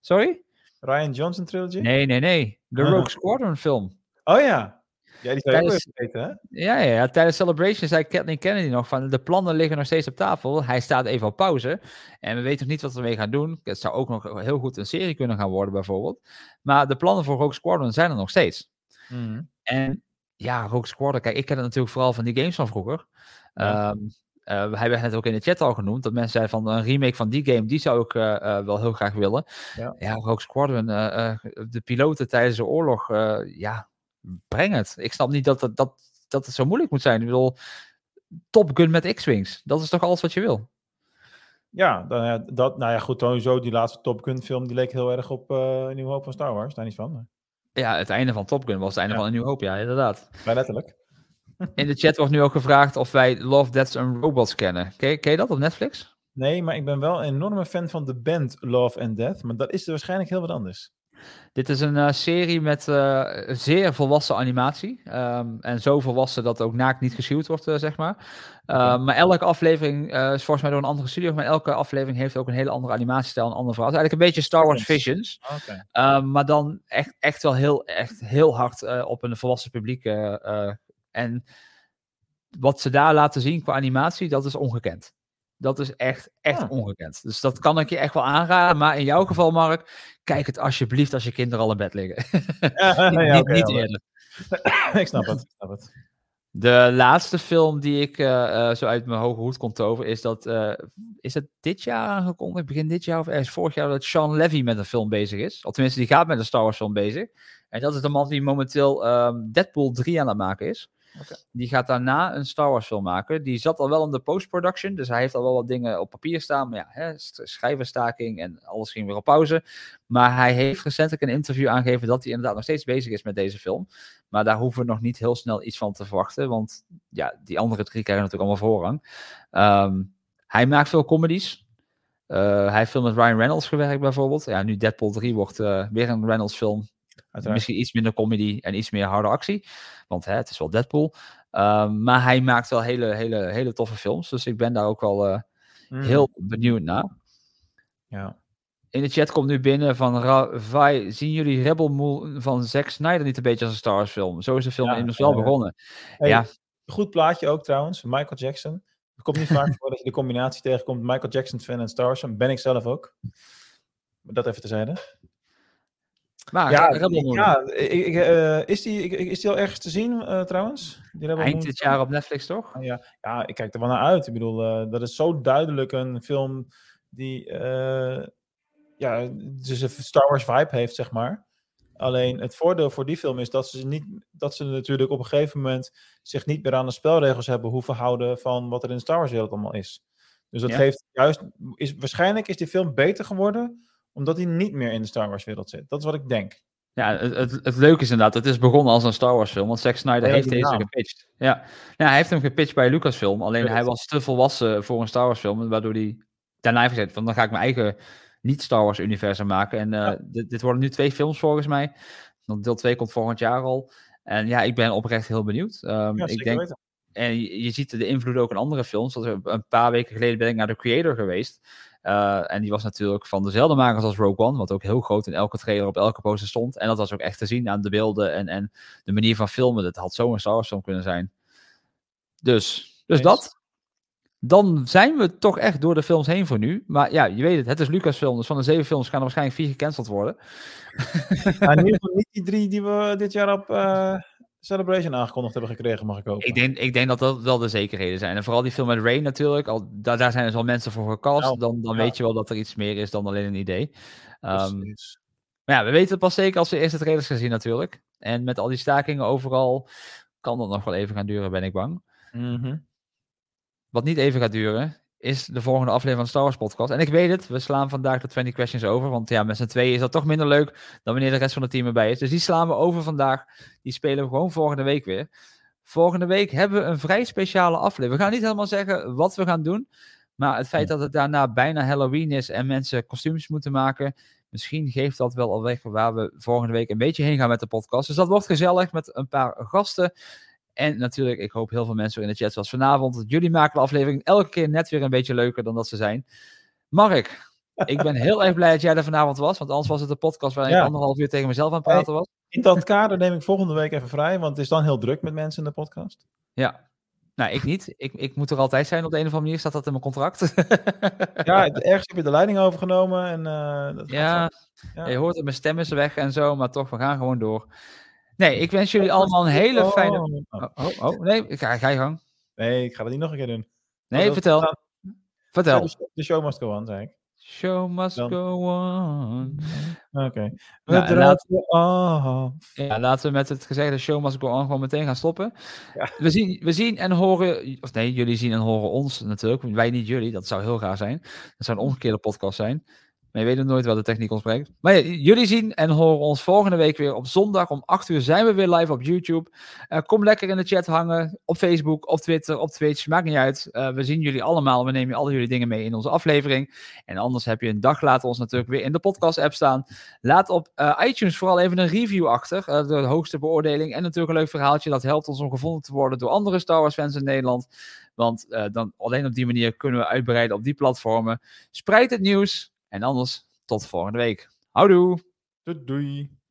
Sorry?
Ryan Johnson trilogy?
Nee, nee, nee. De Rogue Squadron film.
Oh ja. Ja, die zou je
Tijdens-
weten, hè?
Ja, ja, ja, tijdens Celebration zei Kathleen Kennedy nog van de plannen liggen nog steeds op tafel. Hij staat even op pauze. En we weten nog niet wat we ermee gaan doen. Het zou ook nog heel goed een serie kunnen gaan worden, bijvoorbeeld. Maar de plannen voor Rogue Squadron zijn er nog steeds.
Mhm.
En ja, Rogue Squadron, kijk, ik ken het natuurlijk vooral van die games van vroeger.
Ja.
Eh, hij werd net ook in de chat al genoemd. Dat mensen zeiden van een remake van die game, die zou ik eh, eh, wel heel graag willen.
Ja.
Ja, Rogue Squadron, de piloten tijdens de oorlog, ja, breng het. Ik snap niet dat het, dat, dat het zo moeilijk moet zijn. Ik bedoel, Top Gun met X-Wings, dat is toch alles wat je wil?
Ja, dan, ja, dat, nou ja, goed, sowieso die laatste Top Gun film, die leek heel erg op Nieuw Hoop van Star Wars. Daar niet van,
Ja, het einde van Top Gun was het einde
Ja.
van een nieuw hoop, ja, inderdaad.
maar letterlijk.
In de chat wordt nu ook gevraagd of wij Love, Deaths and Robots kennen. Ken, je- ken je dat op Netflix?
Nee, maar ik ben wel een enorme fan van de band Love and Death, maar dat is er waarschijnlijk heel wat anders.
Dit is een eh, serie met eh, zeer volwassen animatie. Ehm, en zo volwassen dat ook naakt niet geschuwd wordt, eh, zeg maar. Ehm, Maar elke aflevering is volgens mij door een andere studio. Maar elke aflevering heeft ook een hele andere animatiestijl, een ander verhaal. Het is eigenlijk een beetje Star Wars Visions. Ehm, maar dan echt, echt wel heel, echt heel hard op een volwassen publiek. en wat ze daar laten zien qua animatie, dat is ongekend. Dat is echt, echt ongekend. Dus dat kan ik je echt wel aanraden. Maar in jouw geval, Mark, kijk het alsjeblieft als je kinderen al in bed liggen.
Ja,
niet
ja,
niet eerder.
ik snap het. Ik snap het.
De laatste film die ik eh, eh, zo uit mijn hoge hoed kon toveren, is dat, eh, is het dit jaar aangekondigd, begin dit jaar of ergens vorig jaar, dat Sean Levy met een film bezig is. Of tenminste, die gaat met een Star Wars film bezig. En dat is de man die momenteel ehm, Deadpool 3 aan het maken is. Die gaat daarna een Star Wars film maken. Die zat al wel in de post-production, dus hij heeft al wel wat dingen op papier staan. Maar ja, hè, st- schrijverstaking en alles ging weer op pauze. Maar hij heeft recentelijk een interview aangegeven dat hij inderdaad nog steeds bezig is met deze film. Maar daar hoeven we nog niet heel snel iets van te verwachten. Want ja, die andere drie krijgen natuurlijk allemaal voorrang. Ehm, hij maakt veel comedies. Eh, hij heeft veel met Ryan Reynolds gewerkt bijvoorbeeld. Ja, nu Deadpool 3 wordt eh, weer een Reynolds film.
Uiteraard.
Misschien iets minder comedy en iets meer harde actie. Want hè, het is wel Deadpool. Ehm, maar hij maakt wel hele, hele, hele toffe films. Dus ik ben daar ook wel eh,
Mm.
heel benieuwd naar.
Ja.
In de chat komt nu binnen van Ra- Vai, zien jullie Rebel Moon van Zack Snyder niet een beetje als een Star Wars film? Zo is de film
Ja,
immers wel begonnen.
Hey,
Ja.
Goed plaatje ook trouwens, Michael Jackson. Het komt niet vaak voor dat je de combinatie tegenkomt. Michael Jackson fan en Star Wars fan. Ben ik zelf ook. Maar dat even tezijde.
Maar
Ja,
Rebel
ja ik, ik, eh, is, die, ik- is die al ergens te zien eh, trouwens? Die Rebel
eind dit jaar op Netflix toch?
Ja, ja, ik kijk er wel naar uit. Ik bedoel, eh, dat is zo duidelijk een film die ja, dus een Star Wars vibe heeft, zeg maar. Alleen het voordeel voor die film is dat ze, niet, dat ze natuurlijk op een gegeven moment zich niet meer aan de spelregels hebben hoeven houden van wat er in de Star Wars wereld allemaal is. Dus dat
Ja.
geeft juist, is, waarschijnlijk is die film beter geworden omdat hij niet meer in de Star Wars wereld zit. Dat is wat ik denk.
Ja, het, het, leuke is inderdaad, het is begonnen als een Star Wars film, want Zack Snyder
Ja,
heeft deze
naam.
gepitcht. Ja. ja, hij heeft hem gepitcht bij Lucasfilm, alleen hij was te volwassen voor een Star Wars film, waardoor hij daarna heeft gezegd van dan ga ik mijn eigen niet-Star Wars universum maken. En eh,
Ja.
dit, dit worden nu twee films volgens mij, want deel 2 komt volgend jaar al. En ja, ik ben oprecht heel benieuwd.
Ja,
ik denk,
weten.
en je, je ziet de invloed ook in andere films. Dat een paar weken geleden ben ik naar de Creator geweest. Eh, en die was natuurlijk van dezelfde makers als Rogue One, wat ook heel groot in elke trailer op elke poster stond. En dat was ook echt te zien aan de beelden en, en de manier van filmen. Dat had zo een Star Wars film kunnen zijn. Dus, dus dat. Dan zijn we toch echt door de films heen voor nu. Maar ja, je weet het, het is Lucasfilm. Dus van de zeven films gaan er waarschijnlijk vier gecanceld worden.
Maar in ieder geval niet die drie die we dit jaar op eh, Celebration aangekondigd hebben gekregen, mag ik hopen.
Ik denk, ik denk dat dat wel de zekerheden zijn. En vooral die film met Ray natuurlijk. Al, daar, daar zijn dus al mensen voor gecast.
Nou,
dan dan
ja.
weet je wel dat er iets meer is dan alleen een idee. Ehm, maar ja, we weten het pas zeker als we eerst de trailers gaan zien natuurlijk. En met al die stakingen overal kan dat nog wel even gaan duren, ben ik bang.
Mhm.
Wat niet even gaat duren, is de volgende aflevering van de Star Wars podcast. En ik weet het, we slaan vandaag de 20 questions over. Want ja, met z'n tweeën is dat toch minder leuk dan wanneer de rest van het team erbij is. Dus die slaan we over vandaag. Die spelen we gewoon volgende week weer. Volgende week hebben we een vrij speciale aflevering. We gaan niet helemaal zeggen wat we gaan doen. Maar het feit dat het daarna bijna Halloween is en mensen kostuums moeten maken. Misschien geeft dat wel al weg waar we volgende week een beetje heen gaan met de podcast. Dus dat wordt gezellig met een paar gasten. En natuurlijk, ik hoop heel veel mensen in de chat zoals vanavond. Jullie maken de aflevering elke keer net weer een beetje leuker dan dat ze zijn. Mark, ik ben heel erg blij dat jij er vanavond was. Want anders was het een podcast waarin
Ja.
ik anderhalf uur tegen mezelf aan het praten was.
In dat kader neem ik volgende week even vrij, want het is dan heel druk met mensen in de podcast.
Ja. Nou, ik niet. Ik, ik moet er altijd zijn op de een of andere manier. Staat dat in mijn contract?
Ja, ergens heb je de leiding overgenomen en eh, dat
ja.
Ja.
je hoort het, mijn stem is weg en zo. Maar toch, we gaan gewoon door. Nee, ik wens jullie allemaal een hele fijne...
Oh,
Oh, oh, oh, nee, ga, ga je gang.
Nee, ik ga dat niet nog een keer doen.
Nee,
dat-
vertel. Vertel.
de show- De show must go on, zei ik.
Show must
Dan-
go on.
Oké. We
Nou. Ja, laten we met het gezegde show must go on gewoon meteen gaan stoppen.
Ja.
We, zien, we zien en horen, of nee, jullie zien en horen ons natuurlijk. Wij niet jullie, dat zou heel raar zijn. Dat zou een omgekeerde podcast zijn. Maar je weet het nooit wat de techniek ons brengt. Maar jullie zien en horen ons volgende week weer op zondag om 8 uur zijn we weer live op YouTube. Eh, kom lekker in de chat hangen. Op Facebook, op Twitter, op Twitch. Maakt niet uit. Eh, we zien jullie allemaal. We nemen al jullie dingen mee in onze aflevering. En anders heb je een dag later ons natuurlijk weer in de podcast app staan. Laat op eh, iTunes vooral even een review achter. de hoogste beoordeling. En natuurlijk een leuk verhaaltje. Dat helpt ons om gevonden te worden door andere Star Wars fans in Nederland. Want dan, alleen op die manier kunnen we uitbreiden op die platformen. Spreid het nieuws. En anders tot volgende week. Houdoe!
Doei doei.